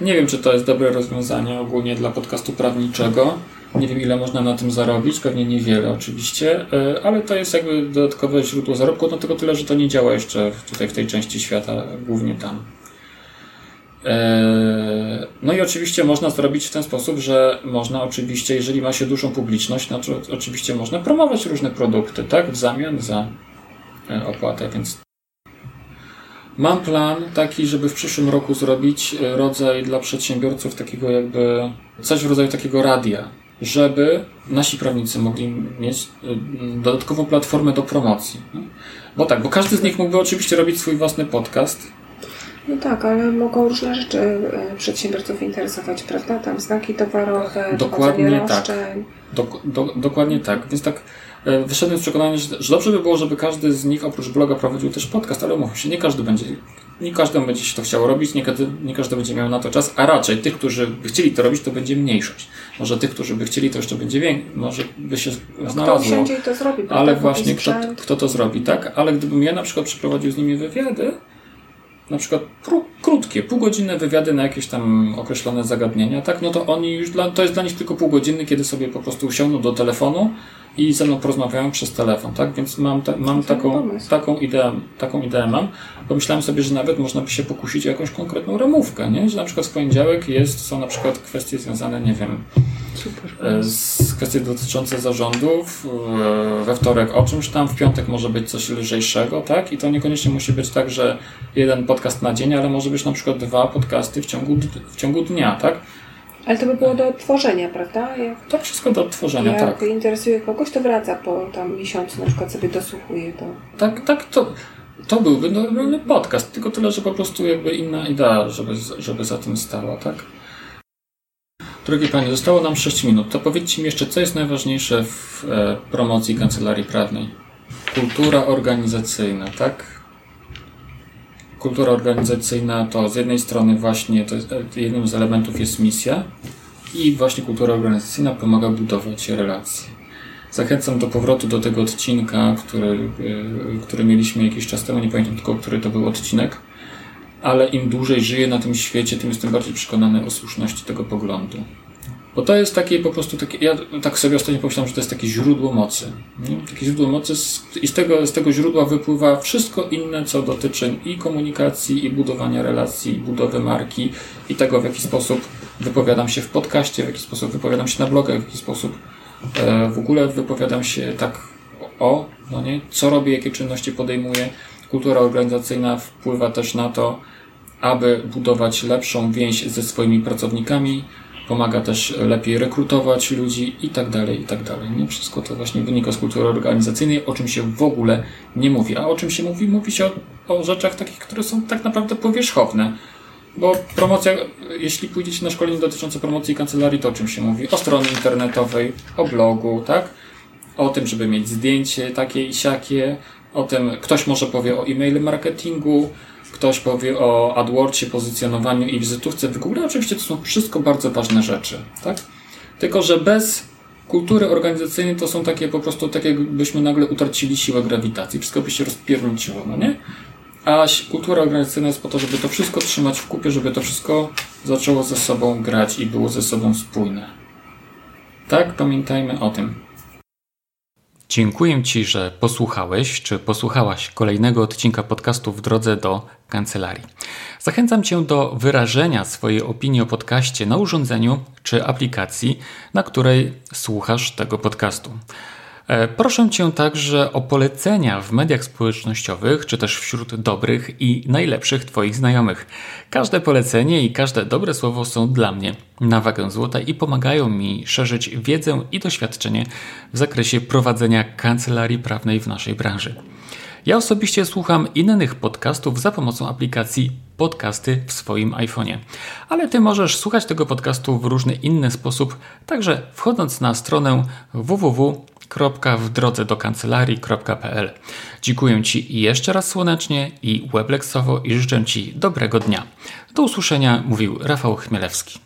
nie wiem, czy to jest dobre rozwiązanie ogólnie dla podcastu prawniczego. Nie wiem, ile można na tym zarobić, pewnie niewiele oczywiście, e, ale to jest jakby dodatkowe źródło zarobku, no tylko tyle, że to nie działa jeszcze tutaj w tej części świata, głównie tam. E, no i oczywiście można zrobić w ten sposób, że można oczywiście, jeżeli ma się dużą publiczność, no to oczywiście można promować różne produkty, tak, w zamian za opłatę, więc Mam plan taki, żeby w przyszłym roku zrobić e, rodzaj dla przedsiębiorców takiego jakby coś w rodzaju takiego radia, żeby nasi prawnicy mogli mieć e, dodatkową platformę do promocji. Bo tak, bo każdy z nich mógłby oczywiście robić swój własny podcast. No tak, ale mogą różne rzeczy e, przedsiębiorców interesować, prawda? Tam znaki towarowe, dokładnie tak. Dok do, dokładnie tak. Więc tak wyszedłem z przekonania, że, że dobrze by było, żeby każdy z nich oprócz bloga prowadził też podcast, ale umówmy się, nie każdy będzie, nie każdemu będzie się to chciało robić, nie każdy, nie każdy będzie miał na to czas, a raczej tych, którzy by chcieli to robić, to będzie mniejszość. Może tych, którzy by chcieli, to jeszcze będzie więcej, może by się no, znalazło. Kto to zrobi, ale właśnie kto, kto to zrobi, tak? Ale gdybym ja na przykład przeprowadził z nimi wywiady, na przykład krótkie, półgodzinne wywiady na jakieś tam określone zagadnienia, tak, no to oni już, dla, to jest dla nich tylko pół godziny, kiedy sobie po prostu usiądą do telefonu, i ze mną porozmawiają przez telefon, tak? Więc mam, ta, mam taką, taką, ideę, taką ideę mam. Pomyślałem sobie, że nawet można by się pokusić o jakąś konkretną ramówkę, nie? Że na przykład w poniedziałek jest, są na przykład kwestie związane, nie wiem, Super. z kwestie dotyczące zarządów, e, we wtorek o czymś tam, w piątek może być coś lżejszego, tak? I to niekoniecznie musi być tak, że jeden podcast na dzień, ale może być na przykład dwa podcasty w ciągu, w ciągu dnia, tak? Ale to by było do odtworzenia, prawda? Jak, to wszystko do odtworzenia, jak tak. Jak interesuje kogoś, to wraca po tam miesiącu, na przykład sobie dosłuchuje to. Tak, tak, to, to byłby normalny podcast, tylko tyle, że po prostu jakby inna idea, żeby, żeby za tym stała, tak? Drogie Panie, zostało nam 6 minut. To powiedzcie mi jeszcze, co jest najważniejsze w e, promocji kancelarii prawnej? Kultura organizacyjna, tak? Kultura organizacyjna to z jednej strony właśnie to jest, e, jednym z elementów jest misja i właśnie kultura organizacyjna pomaga budować relacje. Zachęcam do powrotu do tego odcinka, który, e, który mieliśmy jakiś czas temu, nie pamiętam tylko, który to był odcinek, ale im dłużej żyję na tym świecie, tym jestem bardziej przekonany o słuszności tego poglądu. Bo to jest takie po prostu takie, ja tak sobie ostatnio pomyślałem, że to jest takie źródło mocy. Nie? Takie źródło mocy i z tego, z tego źródła wypływa wszystko inne, co dotyczy i komunikacji, i budowania relacji, i budowy marki, i tego, w jaki sposób wypowiadam się w podcaście, w jaki sposób wypowiadam się na blogach, w jaki sposób e, w ogóle wypowiadam się tak o, no nie, co robię, jakie czynności podejmuję. Kultura organizacyjna wpływa też na to, aby budować lepszą więź ze swoimi pracownikami, pomaga też lepiej rekrutować ludzi i tak dalej, i tak dalej. Nie wszystko to właśnie wynika z kultury organizacyjnej, o czym się w ogóle nie mówi. A o czym się mówi? Mówi się o, o rzeczach takich, które są tak naprawdę powierzchowne. Bo promocja, jeśli pójdziecie na szkolenie dotyczące promocji kancelarii, to o czym się mówi? O stronie internetowej, o blogu, tak? O tym, żeby mieć zdjęcie takie i siakie, o tym, ktoś może powie o e-mail marketingu, Ktoś powie o AdWordsie, pozycjonowaniu i wizytówce w Google. Oczywiście to są wszystko bardzo ważne rzeczy, tak? Tylko, że bez kultury organizacyjnej to są takie po prostu, tak jakbyśmy nagle utracili siłę grawitacji. Wszystko by się rozpierniczyło, no nie? A kultura organizacyjna jest po to, żeby to wszystko trzymać w kupie, żeby to wszystko zaczęło ze sobą grać i było ze sobą spójne. Tak, pamiętajmy o tym. Dziękuję Ci, że posłuchałeś czy posłuchałaś kolejnego odcinka podcastu w drodze do kancelarii. Zachęcam Cię do wyrażenia swojej opinii o podcaście na urządzeniu czy aplikacji, na której słuchasz tego podcastu. E, proszę Cię także o polecenia w mediach społecznościowych, czy też wśród dobrych i najlepszych Twoich znajomych. Każde polecenie i każde dobre słowo są dla mnie na wagę złota i pomagają mi szerzyć wiedzę i doświadczenie w zakresie prowadzenia kancelarii prawnej w naszej branży. Ja osobiście słucham innych podcastów za pomocą aplikacji Podcasty w swoim iPhone'ie. Ale Ty możesz słuchać tego podcastu w różny inny sposób, także wchodząc na stronę www w drodze do kancelarii.pl. Dziękuję Ci jeszcze raz słonecznie i webleksowo i życzę Ci dobrego dnia. Do usłyszenia mówił Rafał Chmielewski.